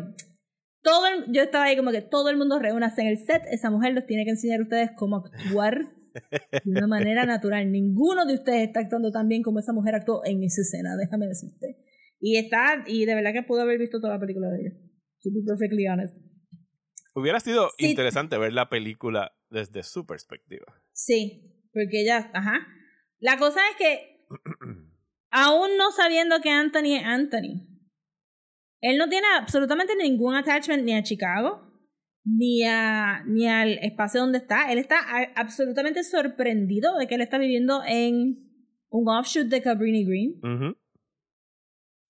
Todo el- yo estaba ahí como que todo el mundo reúnase en el set. Esa mujer los tiene que enseñar a ustedes cómo actuar de una manera natural. Ninguno de ustedes está actuando tan bien como esa mujer actuó en esa escena, déjame decirte. Y está, y de verdad que pude haber visto toda la película de ella. To be perfectly honest. Hubiera sido Sí. interesante ver la película desde su perspectiva. Sí, porque ella, ajá. La cosa es que, aún no sabiendo que Anthony es Anthony, él no tiene absolutamente ningún attachment ni a Chicago, ni, a, ni al espacio donde está. Él está absolutamente sorprendido de que él está viviendo en un offshoot de Cabrini Green.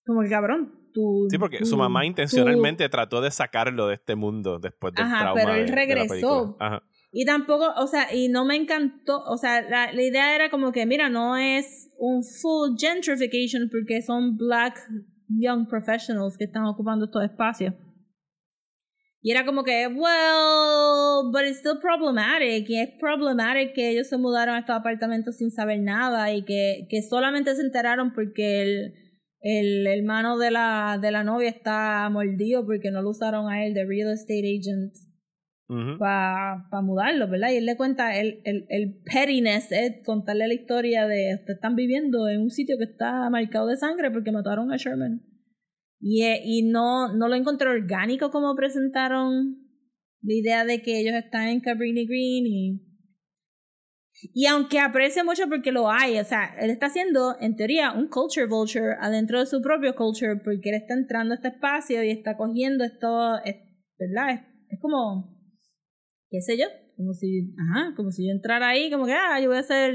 Como que cabrón, tú. Sí, porque tú- su mamá tú- intencionalmente trató de sacarlo de este mundo después del Ajá, trauma pero él de- de la regresó. película. Ajá. Y tampoco, o sea, y no me encantó, o sea, la, la idea era como que, mira, no es un full gentrification porque son black young professionals que están ocupando estos espacios. Y era como que, well, but it's still problematic. Y es problematic que ellos se mudaron a estos apartamentos sin saber nada y que, que solamente se enteraron porque el, el hermano de la, de la novia está mordido porque no lo usaron a él de real estate agent Para pa mudarlo, ¿verdad? Y él le cuenta el, el, el pettiness, es contarle la historia de ustedes están viviendo en un sitio que está marcado de sangre porque mataron a Sherman. Y, eh, y no, no lo encontré orgánico como presentaron la idea de que ellos están en Cabrini Green y Y aunque aprecio mucho porque lo hay, o sea, él está haciendo, en teoría, un culture vulture adentro de su propio culture porque él está entrando a este espacio y está cogiendo esto, es- ¿verdad? Es, es como, qué sé yo, como si, ajá, como si yo entrara ahí, como que, ah, yo voy a hacer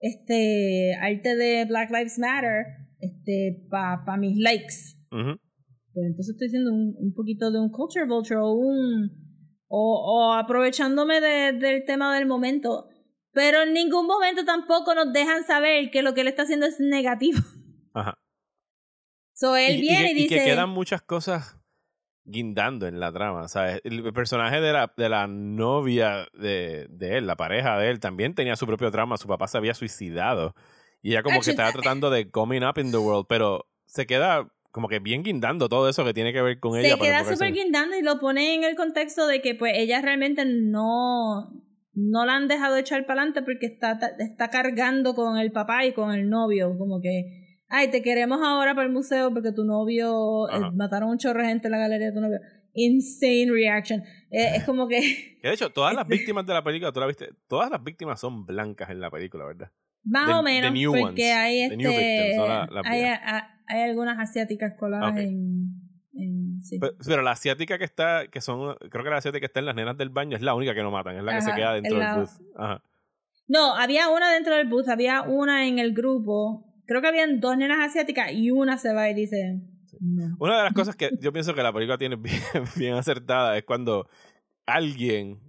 este arte de Black Lives Matter, este, para pa mis likes. Pues entonces estoy haciendo un, un poquito de un culture vulture o un o, o aprovechándome de- del tema del momento. Pero en ningún momento tampoco nos dejan saber que lo que él está haciendo es negativo. Ajá. So él y, y viene y, y dice. que quedan muchas cosas guindando en la trama. ¿sabes? El personaje de la, de la novia de, de él, la pareja de él, también tenía su propio trama. Su papá se había suicidado. Y ella como que estaba eh, tratando de coming up in the world, pero se queda como que bien guindando todo eso que tiene que ver con se ella. para queda súper guindando y lo pone en el contexto de que pues ella realmente no no la han dejado echar para adelante porque está, está cargando con el papá y con el novio como que ay te queremos ahora para el museo porque tu novio eh, mataron un chorro de gente en la galería de tu novio insane reaction Eh, es como que Que de hecho, todas las víctimas de la película, tú la viste, todas las víctimas son blancas en la película, ¿verdad? más The- o menos new porque ones, hay este victims, no la- las hay, viejas. a- hay algunas asiáticas coladas en, en sí. Pero, pero la asiática que está, que son, creo que la asiática que está en las nenas del baño es la única que no matan, es la que se queda dentro en del. Ajá. No, había una dentro del bus, había una en el grupo. Creo que habían dos nenas asiáticas y una se va y dice. No. Una de las cosas que yo pienso que la película tiene bien, bien acertada es cuando alguien,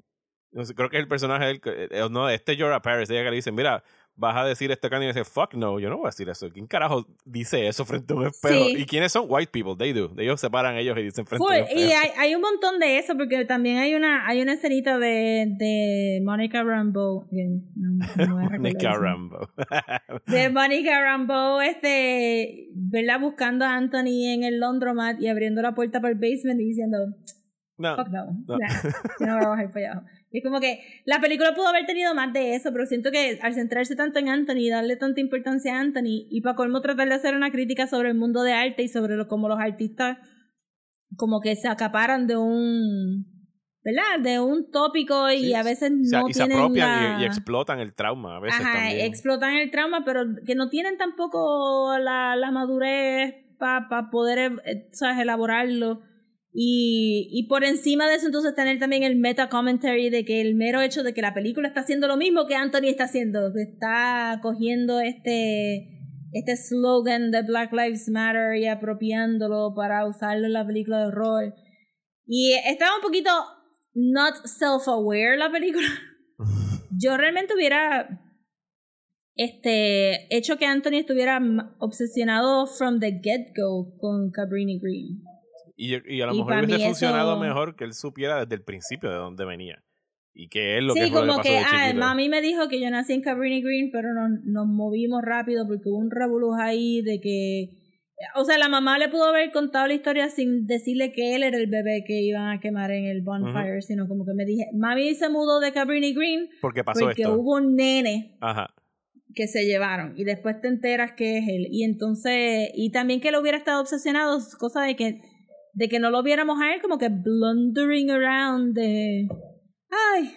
creo que es el personaje del, eh, no, este Jorah Paris, ella que le dice, mira, vas a decir este candy y dice, fuck no, yo no voy a decir eso. ¿Quién carajo dice eso frente a un espejo? Sí. ¿Y quiénes son? White people, they do. Ellos se paran ellos y dicen frente Full. a un espejo. Y hay, hay un montón de eso, porque también hay una, hay una escenita de, de Monica Rambeau. No, no Monica. Rambo. De Monica Rambeau, este, ¿verdad? Buscando a Anthony en el laundromat y abriendo la puerta para el basement y diciendo, no. fuck no, No. nah, no voy a bajar para abajo. Y es como que la película pudo haber tenido más de eso, pero siento que al centrarse tanto en Anthony y darle tanta importancia a Anthony, y para colmo tratar de hacer una crítica sobre el mundo de arte y sobre lo, cómo los artistas como que se acaparan de un, ¿verdad? De un tópico y Sí, a veces O sea, no y se tienen apropian y- la- y, explotan el trauma a veces Ajá, también. explotan el trauma, pero que no tienen tampoco la, la madurez para poder eh, ¿sabes? elaborarlo. Y, y por encima de eso, entonces tener también el meta commentary de que el mero hecho de que la película está haciendo lo mismo que Anthony está haciendo, que está cogiendo este, este slogan de Black Lives Matter y apropiándolo para usarlo en la película de horror. Y estaba un poquito not self-aware la película. Yo realmente hubiera este hecho que Anthony estuviera obsesionado from the get-go con Cabrini Green. Y, y a lo Y mejor hubiese funcionado eso- mejor que él supiera desde el principio de dónde venía. Y que él lo que sí, fue le como pasó que de ah, mami me dijo que yo nací en Cabrini Green, pero nos, nos movimos rápido porque hubo un revoluz ahí de que o sea, la mamá le pudo haber contado la historia sin decirle que él era el bebé que iban a quemar en el bonfire, sino como que me dije, mami se mudó de Cabrini Green Porque pasó porque esto. hubo un nene Ajá. que se llevaron y después te enteras que es él y entonces y también que él hubiera estado obsesionado cosa de que de que no lo viéramos a él como que blundering around de ay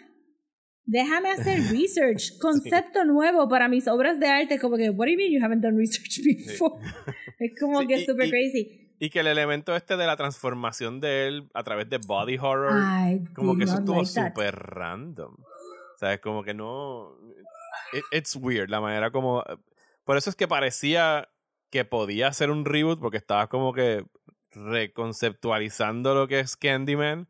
déjame hacer research concepto nuevo para mis obras de arte como que what do you mean you haven't done research before es como Sí, que es super y- crazy. Y que el elemento este de la transformación de él a través de body horror, I como que eso estuvo like súper random. O sea, es como que no... it- it's weird la manera como... Por eso es que parecía que podía ser un reboot porque estaba como que reconceptualizando lo que es Candyman,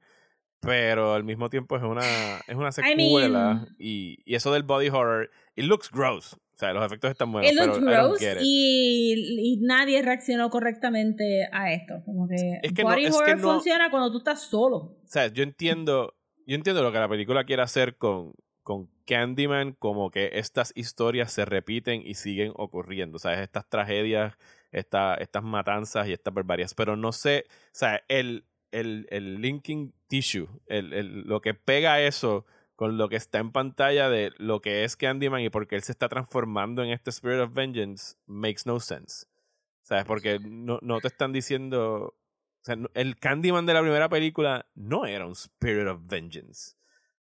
pero al mismo tiempo es una, es una I secuela mean- y, y eso del body horror, it looks gross. O sea, los efectos están buenos, It pero looks I don't gross get it. y, y nadie reaccionó correctamente a esto. Como que, Es que no- body es que horror no- funciona cuando tú estás solo. o sea, yo entiendo, yo entiendo lo que la película quiere hacer con, con Candyman, como que estas historias se repiten y siguen ocurriendo, o sea, estas tragedias, esta, estas matanzas y estas barbaridades, pero no sé, o sea, el, el, el linking tissue, el, el- lo que pega eso con lo que está en pantalla de lo que es Candyman y por qué él se está transformando en este Spirit of Vengeance, makes no sense. ¿Sabes? Porque no, no te están diciendo. O sea, el Candyman de la primera película no era un Spirit of Vengeance.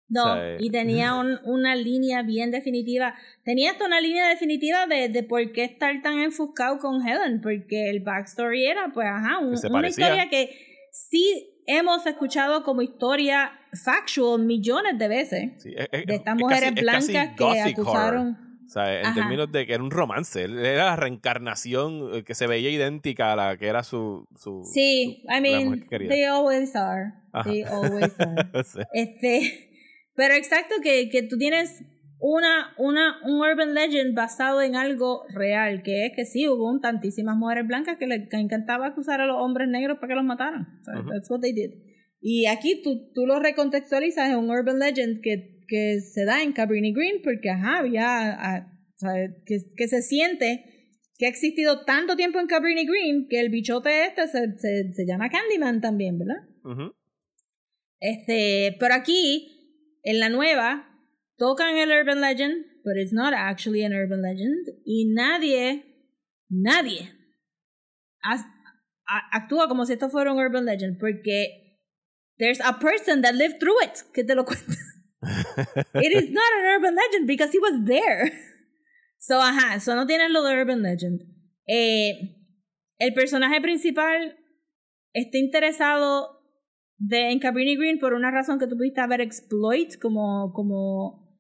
No, y tenía un- una línea bien definitiva. Tenía hasta una línea definitiva de, de por qué estar tan enfuscado con Helen, porque el backstory era, pues, ajá, un- una parecía. historia que sí hemos escuchado como historia factual millones de veces. Sí, es- es- De estas es mujeres casi- blancas que acusaron. O sea, en Ajá. términos de que era un romance. Era la reencarnación eh, que se veía idéntica a la que era su. su Sí, su- I mean, que they always are. Ajá. They always are. Sí. Este, pero exacto que, que tú tienes una, una, un urban legend basado en algo real, que es que sí, hubo tantísimas mujeres blancas que les encantaba acusar a los hombres negros para que los mataran. That's what they did. Y aquí tú, tú lo recontextualizas en un urban legend que, que se da en Cabrini Green, porque ajá, había, ah, que, que se siente que ha existido tanto tiempo en Cabrini Green que el bichote este se, se, se llama Candyman también, ¿verdad? Este, pero aquí, en la nueva, tocan el Urban Legend, but it's not actually an Urban Legend. Y nadie, nadie a- actúa como si esto fuera un Urban Legend, porque there's a person that lived through it que te lo cuenta. it is not an Urban Legend because he was there. So, ajá, eso no tiene lo de Urban Legend. Eh, el personaje principal está interesado de, en Cabrini Green por una razón que tú pudiste haber exploit, como, como,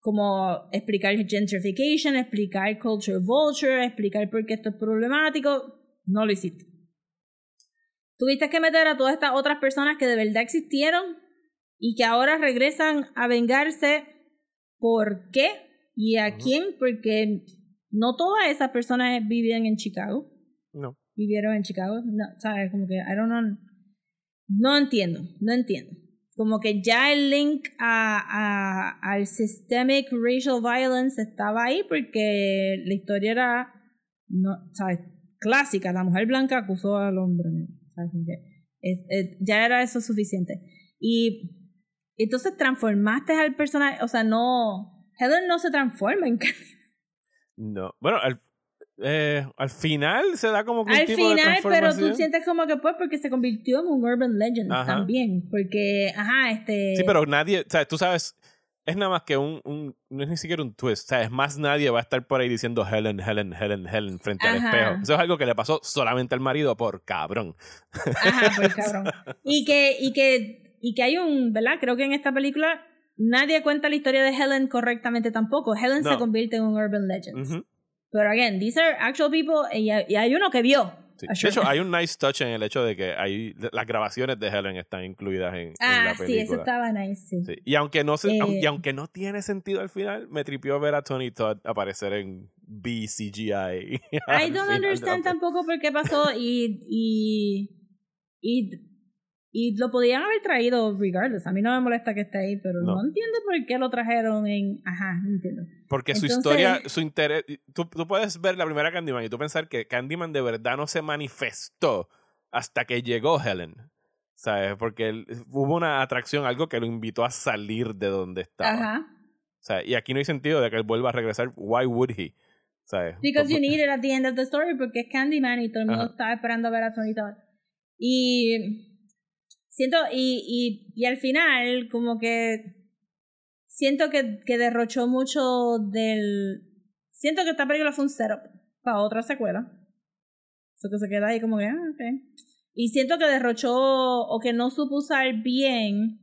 como explicar gentrification, explicar culture vulture, explicar por qué esto es problemático. No lo hiciste. Tuviste que meter a todas estas otras personas que de verdad existieron y que ahora regresan a vengarse. ¿Por qué? ¿Y a Ujú. quién? Porque no todas esas personas vivían en Chicago No. vivieron en Chicago. No, ¿sabes? Como que, I don't know. No entiendo, no entiendo. Como que ya el link a, a, al systemic racial violence estaba ahí porque la historia era, no, ¿sabes? Clásica. La mujer blanca acusó al hombre negro. es- ya era eso suficiente. Y entonces transformaste al personaje, o sea, no. Helen no se transforma en No. Bueno, al, eh, al final se da como que un Al tipo de final, pero transformación. tú sientes como que pues porque se convirtió en un urban legend Ajá. también. Porque, ajá, este. Sí, pero nadie, o sea, tú sabes, es nada más que un, un, no es ni siquiera un twist, o sea, es más nadie va a estar por ahí diciendo Helen, Helen, Helen, Helen frente al espejo. Eso es algo que le pasó solamente al marido por cabrón. Ajá, pues cabrón. Y que, y que, y que hay un, ¿verdad? Creo que en esta película nadie cuenta la historia de Helen correctamente tampoco. Helen se convierte en un urban legend. Ujú. Pero again, these are actual people y, hay- y hay uno que vio. Sí. De hecho, hay un nice touch en el hecho de que hay, las grabaciones de Helen están incluidas en, en Ah, la sí, película. eso estaba nice, sí. Sí. Y aunque no se, Eh, y aunque no tiene sentido al final, me tripió ver a Tony Todd aparecer en BCGI. I don't understand tampoco por qué pasó y, y, y, y lo podían haber traído regardless. A mí no me molesta que esté ahí, pero no, No. entiendo por qué lo trajeron en... Ajá, no entiendo. Porque su Entonces- historia, su interés. Tú, tú puedes ver la primera Candyman y tú pensar que Candyman de verdad no se manifestó hasta que llegó Helen. ¿Sabes? Porque él- hubo una atracción, algo que lo invitó a salir de donde estaba. Ajá. Sea, y aquí no hay sentido de que él vuelva a regresar. Why would he? ¿Sabes? Because you need it at the end of the story porque es Candyman y todo el mundo Ajá. estaba esperando a ver a Tony Todd. Y siento, y, y, y al final, como que siento que, que derrochó mucho del. Siento que esta película fue un setup para otra secuela. Eso que se queda ahí como que, ah, ok. Y siento que derrochó o que no supo usar bien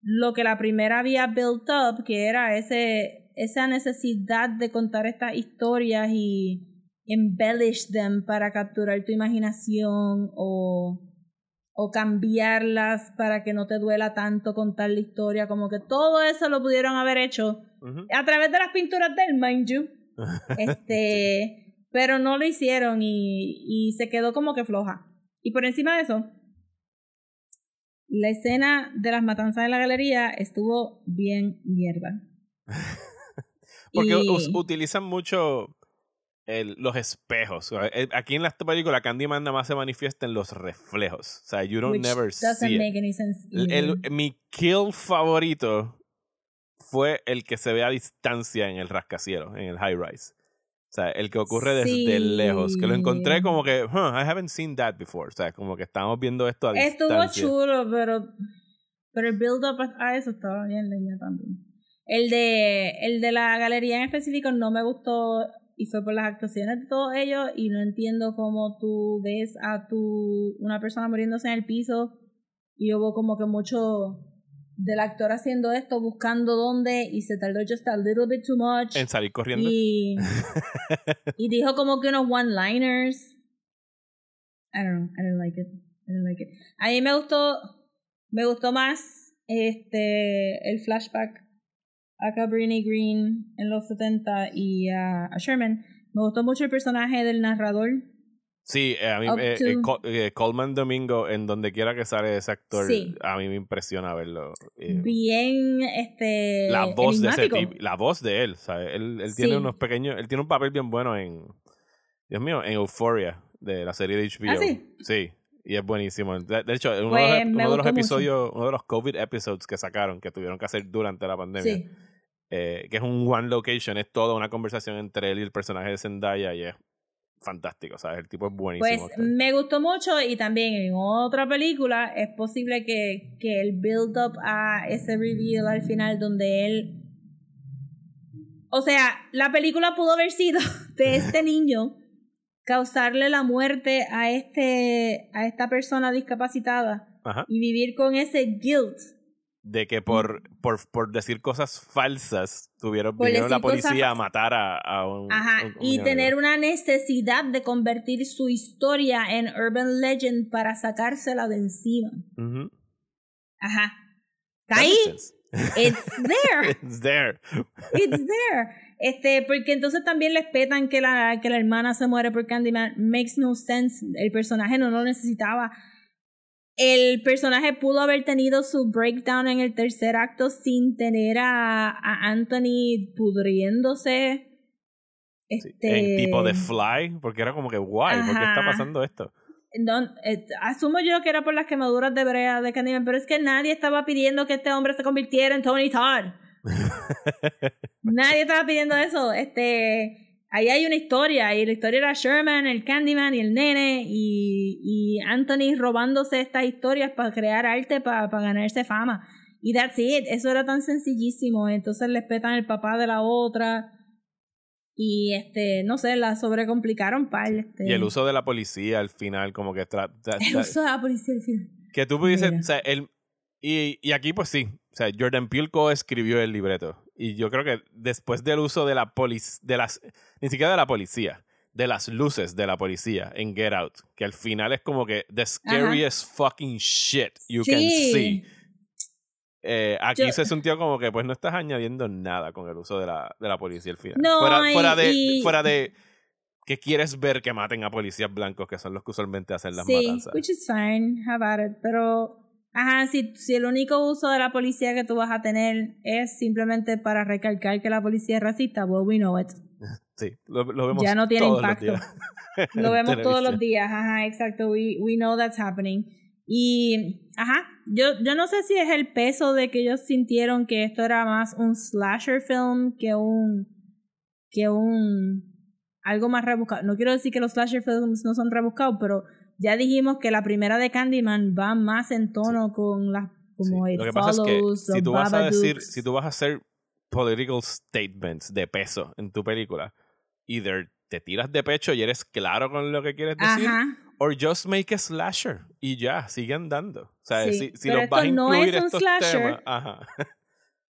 lo que la primera había built up, que era ese, esa necesidad de contar estas historias y embellish them para capturar tu imaginación o, o cambiarlas para que no te duela tanto contar la historia, como que todo eso lo pudieron haber hecho a través de las pinturas del mind you. Este, pero no lo hicieron y, y se quedó como que floja. Y por encima de eso, la escena de las matanzas en la galería estuvo bien mierda. Porque Y- utilizan mucho el- los espejos. Eh, Aquí en la película Candyman nada más se manifiesta en los reflejos. O sea, you don't which never doesn't see it. make any sense. El- el- mi kill favorito fue el que se ve a distancia en el rascacielos, en el high rise. O sea, el que ocurre desde lejos. Que lo encontré como que, huh, I haven't seen that before. O sea, como que estábamos viendo esto a Estuvo distancia. chulo, pero Pero el build-up a eso estaba bien leña también. El de, el de la galería en específico no me gustó y fue por las actuaciones de todos ellos y no entiendo cómo tú ves a tu una persona muriéndose en el piso y hubo como que mucho del actor haciendo esto, buscando dónde y se tardó just a little bit too much. En salir corriendo. Y, y dijo como que unos one-liners. I don't know, I don't like it. I don't like it. A mí me gustó, me gustó más este el flashback a Cabrini Green en los 70 y a, a Sherman. Me gustó mucho el personaje del narrador. Sí, eh, a mí eh, eh, Col- eh, Coleman Domingo, en donde quiera que sale ese actor, Sí. a mí me impresiona verlo. Bien, este. la voz de ese tipo, la voz de él, ¿sabes? Él, él tiene Sí. unos pequeños, él tiene un papel bien bueno en, Dios mío, en Euphoria, de la serie de HBO. ¿Ah, sí? Sí, y es buenísimo. De, de hecho, uno, Pues, de los, me uno de los gustó mucho. episodios, uno de los COVID episodes que sacaron, que tuvieron que hacer durante la pandemia, Sí. Eh, que es un one location, es toda una conversación entre él y el personaje de Zendaya y es fantástico, ¿sabes? El tipo es buenísimo. Pues me gustó mucho y también en otra película es posible que, que el build-up a ese reveal al final donde él... O sea, la película pudo haber sido de este niño causarle la muerte a este a esta persona discapacitada Ajá. y vivir con ese guilt de que por, por, por decir cosas falsas tuvieron vinieron la policía a matar a, a un, Ajá, a un- un y tener una necesidad de convertir su historia en urban legend para sacársela de encima. Ajá. Está ahí. It's there. It's there. It's there. Este, porque entonces también les petan que la, que la hermana se muere por Candyman. Makes no sense. El personaje no lo necesitaba. El personaje pudo haber tenido su breakdown en el tercer acto sin tener a, a Anthony pudriéndose. Sí, Este, En tipo de Fly, porque era como que, guay, ¿por qué está pasando esto? no, eh, asumo yo que era por las quemaduras de brea de Candyman, pero es que nadie estaba pidiendo que este hombre se convirtiera en Tony Todd. nadie estaba pidiendo eso. Este, ahí hay una historia, y la historia era Sherman, el Candyman y el nene, y, y Anthony robándose estas historias para crear arte, para, ganarse fama. Y that's it, eso era tan sencillísimo. Entonces les petan el papá de la otra. Y este, no sé, la sobrecomplicaron par. Este. Y el uso de la policía al final, como que... tra- tra- El uso de la policía al final. que tú Mira. o sea, el, y, y aquí pues sí, o sea, Jordan Peele coescribió el libreto. Y yo creo que después del uso de la policía, de las, ni siquiera de la policía, de las luces de la policía en Get Out, que al final es como que the scariest fucking shit you can Sí. see. Eh, aquí Yo- se sintió como que pues no estás añadiendo nada con el uso de la, de la policía al final. No, fuera, fuera de, y- fuera de que quieres ver que maten a policías blancos, que son los que usualmente hacen las sí, matanzas. which is fine, how about it. Pero, ajá, si, si el único uso de la policía que tú vas a tener es simplemente para recalcar que la policía es racista, well, we know it. Sí, lo, lo vemos Ya no tiene todos los impacto. Lo vemos todos los días, ajá, exacto. We, we know that's happening. Y, ajá, yo, yo no sé si es el peso de que ellos sintieron que esto era más un slasher film que un, que un, algo más rebuscado. No quiero decir que los slasher films no son rebuscados, pero ya dijimos que la primera de Candyman va más en tono con las, como Sí, It Lo que pasa es que Follows, si tú vas a decir, si tú vas a hacer political statements de peso en tu película, either te tiras de pecho y eres claro con lo que quieres decir, Ajá. or just make a slasher y ya, sigue andando. O sea, Sí, si, si los vas a esto no incluir es un estos slasher, temas, ajá.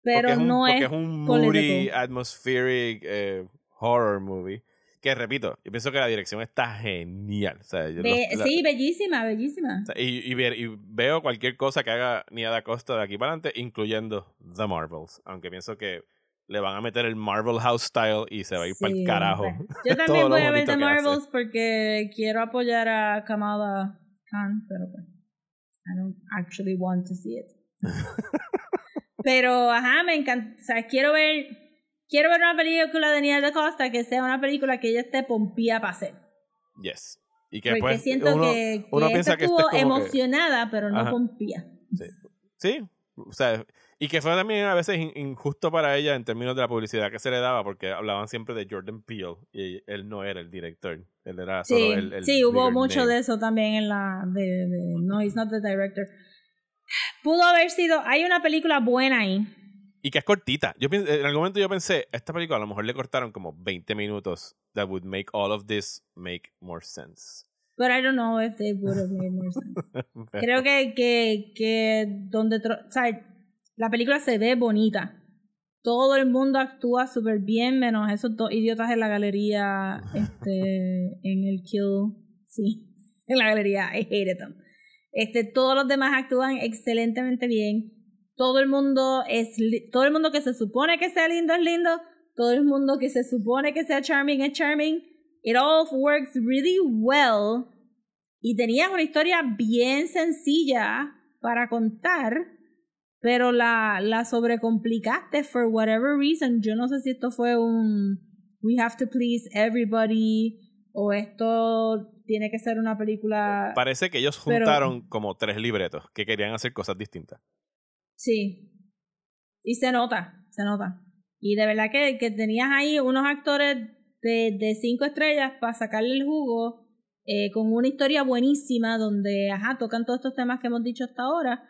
Pero porque es un, no porque es es un moody, atmospheric eh, horror movie. Que repito, yo pienso que la dirección está genial. O sea, yo Be- los- la- sí, bellísima, bellísima. o sea, y, y ver- y veo cualquier cosa que haga Nia Costa de aquí para adelante, incluyendo The Marvels. Aunque pienso que le van a meter el Marvel House Style y se va a ir para el Sí, carajo. Yo también voy a ver The que hace. Marvels porque quiero apoyar a Kamala Khan, pero pues, I don't actually want to see it. pero, ajá, me encanta. O sea, quiero ver, quiero ver una película de Nia da Costa que sea una película que ella esté pompía para hacer. Yes. Y que Porque pues siento uno, que, que uno piensa que estuvo es como que- emocionada, pero no Ajá. pompía. Sí, o sea, y que fue también a veces in- injusto para ella en términos de la publicidad que se le daba, porque hablaban siempre de Jordan Peele y él no era el director, él era Sí, solo el, el sí hubo mucho name. de eso también en la. De, de- no, he's not the director. Pudo haber sido. Hay una película buena ahí. Y que es cortita. Yo en algún momento yo pensé, esta película a lo mejor le cortaron como 20 minutos. That would make all of this make more sense. But I don't know if they would have made more sense. Creo que, que, que donde. O sea, la película se ve bonita. Todo el mundo actúa súper bien, menos esos dos idiotas en la galería. Este. En el Kill. Sí. En la galería. I hated them. Este, todos los demás actúan excelentemente bien. Todo el mundo es. Todo el mundo que se supone que sea lindo es lindo. Todo el mundo que se supone que sea charming es charming. It all works really well. Y tenías una historia bien sencilla para contar, pero la, la sobrecomplicaste for whatever reason. Yo no sé si esto fue un we have to please everybody o esto tiene que ser una película. Parece que ellos Pero- juntaron como tres libretos que querían hacer cosas distintas. Sí. Y se nota, se nota. Y de verdad que, que tenías ahí unos actores de, de cinco estrellas para sacarle el jugo eh, con una historia buenísima donde, ajá, tocan todos estos temas que hemos dicho hasta ahora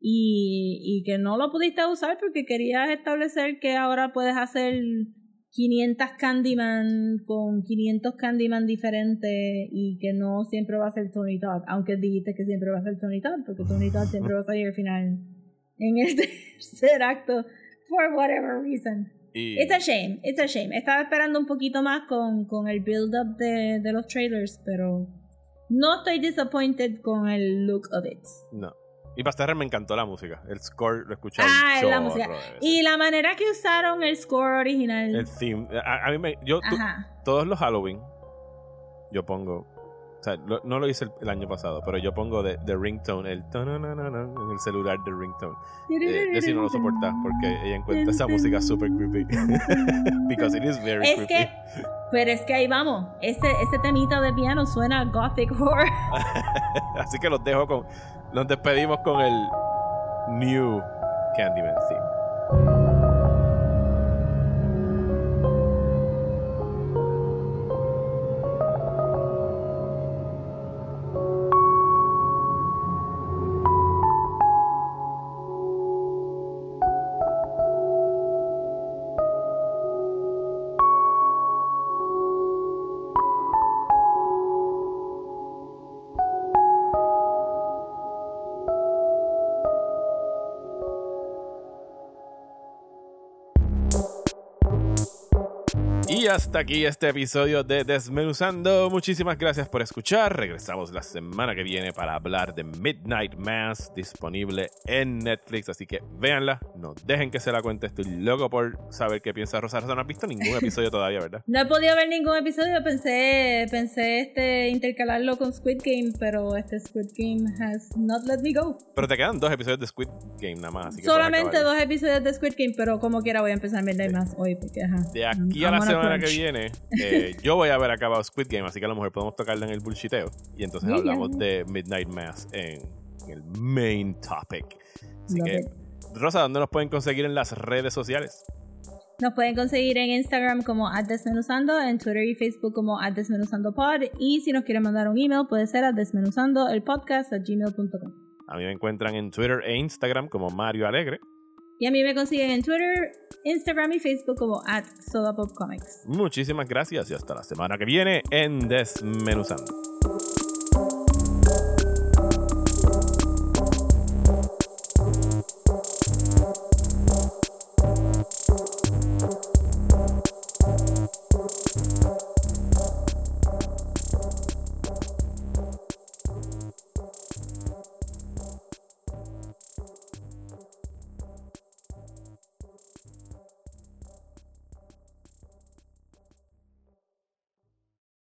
y, y que no lo pudiste usar porque querías establecer que ahora puedes hacer 500 Candyman con 500 Candyman diferentes y que no siempre va a ser Tony Todd, aunque dijiste que siempre va a ser Tony Todd porque Tony Todd siempre va a salir al final en el tercer acto for whatever reason. Y It's a shame, it's a shame. Estaba esperando un poquito más con, con el build-up de, de los trailers, pero no estoy disappointed con el look of it. no. Y para cerrar me encantó la música. El score lo he escuchado. Ah, la música. Y la manera que usaron el score original. el theme. A, a mí me. Yo, Ajá. todos los Halloween, yo pongo. O sea, lo- no lo hice el, el año pasado, pero yo pongo de, de ringtone, el en el celular de ringtone. Eh, Desi no lo soporta porque ella encuentra esa música super creepy. Because it is very Es creepy. que, pero es que ahí vamos. Ese, ese temita de piano suena a gothic horror. Así que los dejo con. Nos despedimos con el New Candyman theme. Hasta aquí este episodio de Desmenuzando. Muchísimas gracias por escuchar. Regresamos la semana que viene para hablar de Midnight Mass, disponible en Netflix. Así que véanla, no dejen que se la cuente. Estoy loco por saber qué piensa Rosa. Rosa no has visto ningún episodio todavía, ¿verdad? No he podido ver ningún episodio, pensé, pensé este intercalarlo con Squid Game, pero este Squid Game has not let me go. Pero te quedan dos episodios de Squid Game nada más. Así que puedes Solamente dos episodios de Squid Game, pero como quiera voy a empezar ver más hoy, porque ajá. De aquí a la semana que crunch. Viene, eh, yo voy a haber acabado Squid Game, así que a lo mejor podemos tocarla en el bullshiteo. Y entonces hablamos de Midnight Mass en, en el main topic. Así Love que, it. Rosa, ¿dónde nos pueden conseguir en las redes sociales? Nos pueden conseguir en Instagram como @desmenuzando, en Twitter y Facebook como @desmenuzandopod y si nos quieren mandar un email puede ser a desmenuzando el podcast a gmail.com. A mí me encuentran en Twitter e Instagram como Mario Alegre. Y a mí me consiguen en Twitter, Instagram y Facebook como at Sodapopcomics. Muchísimas gracias y hasta la semana que viene en Desmenuzando.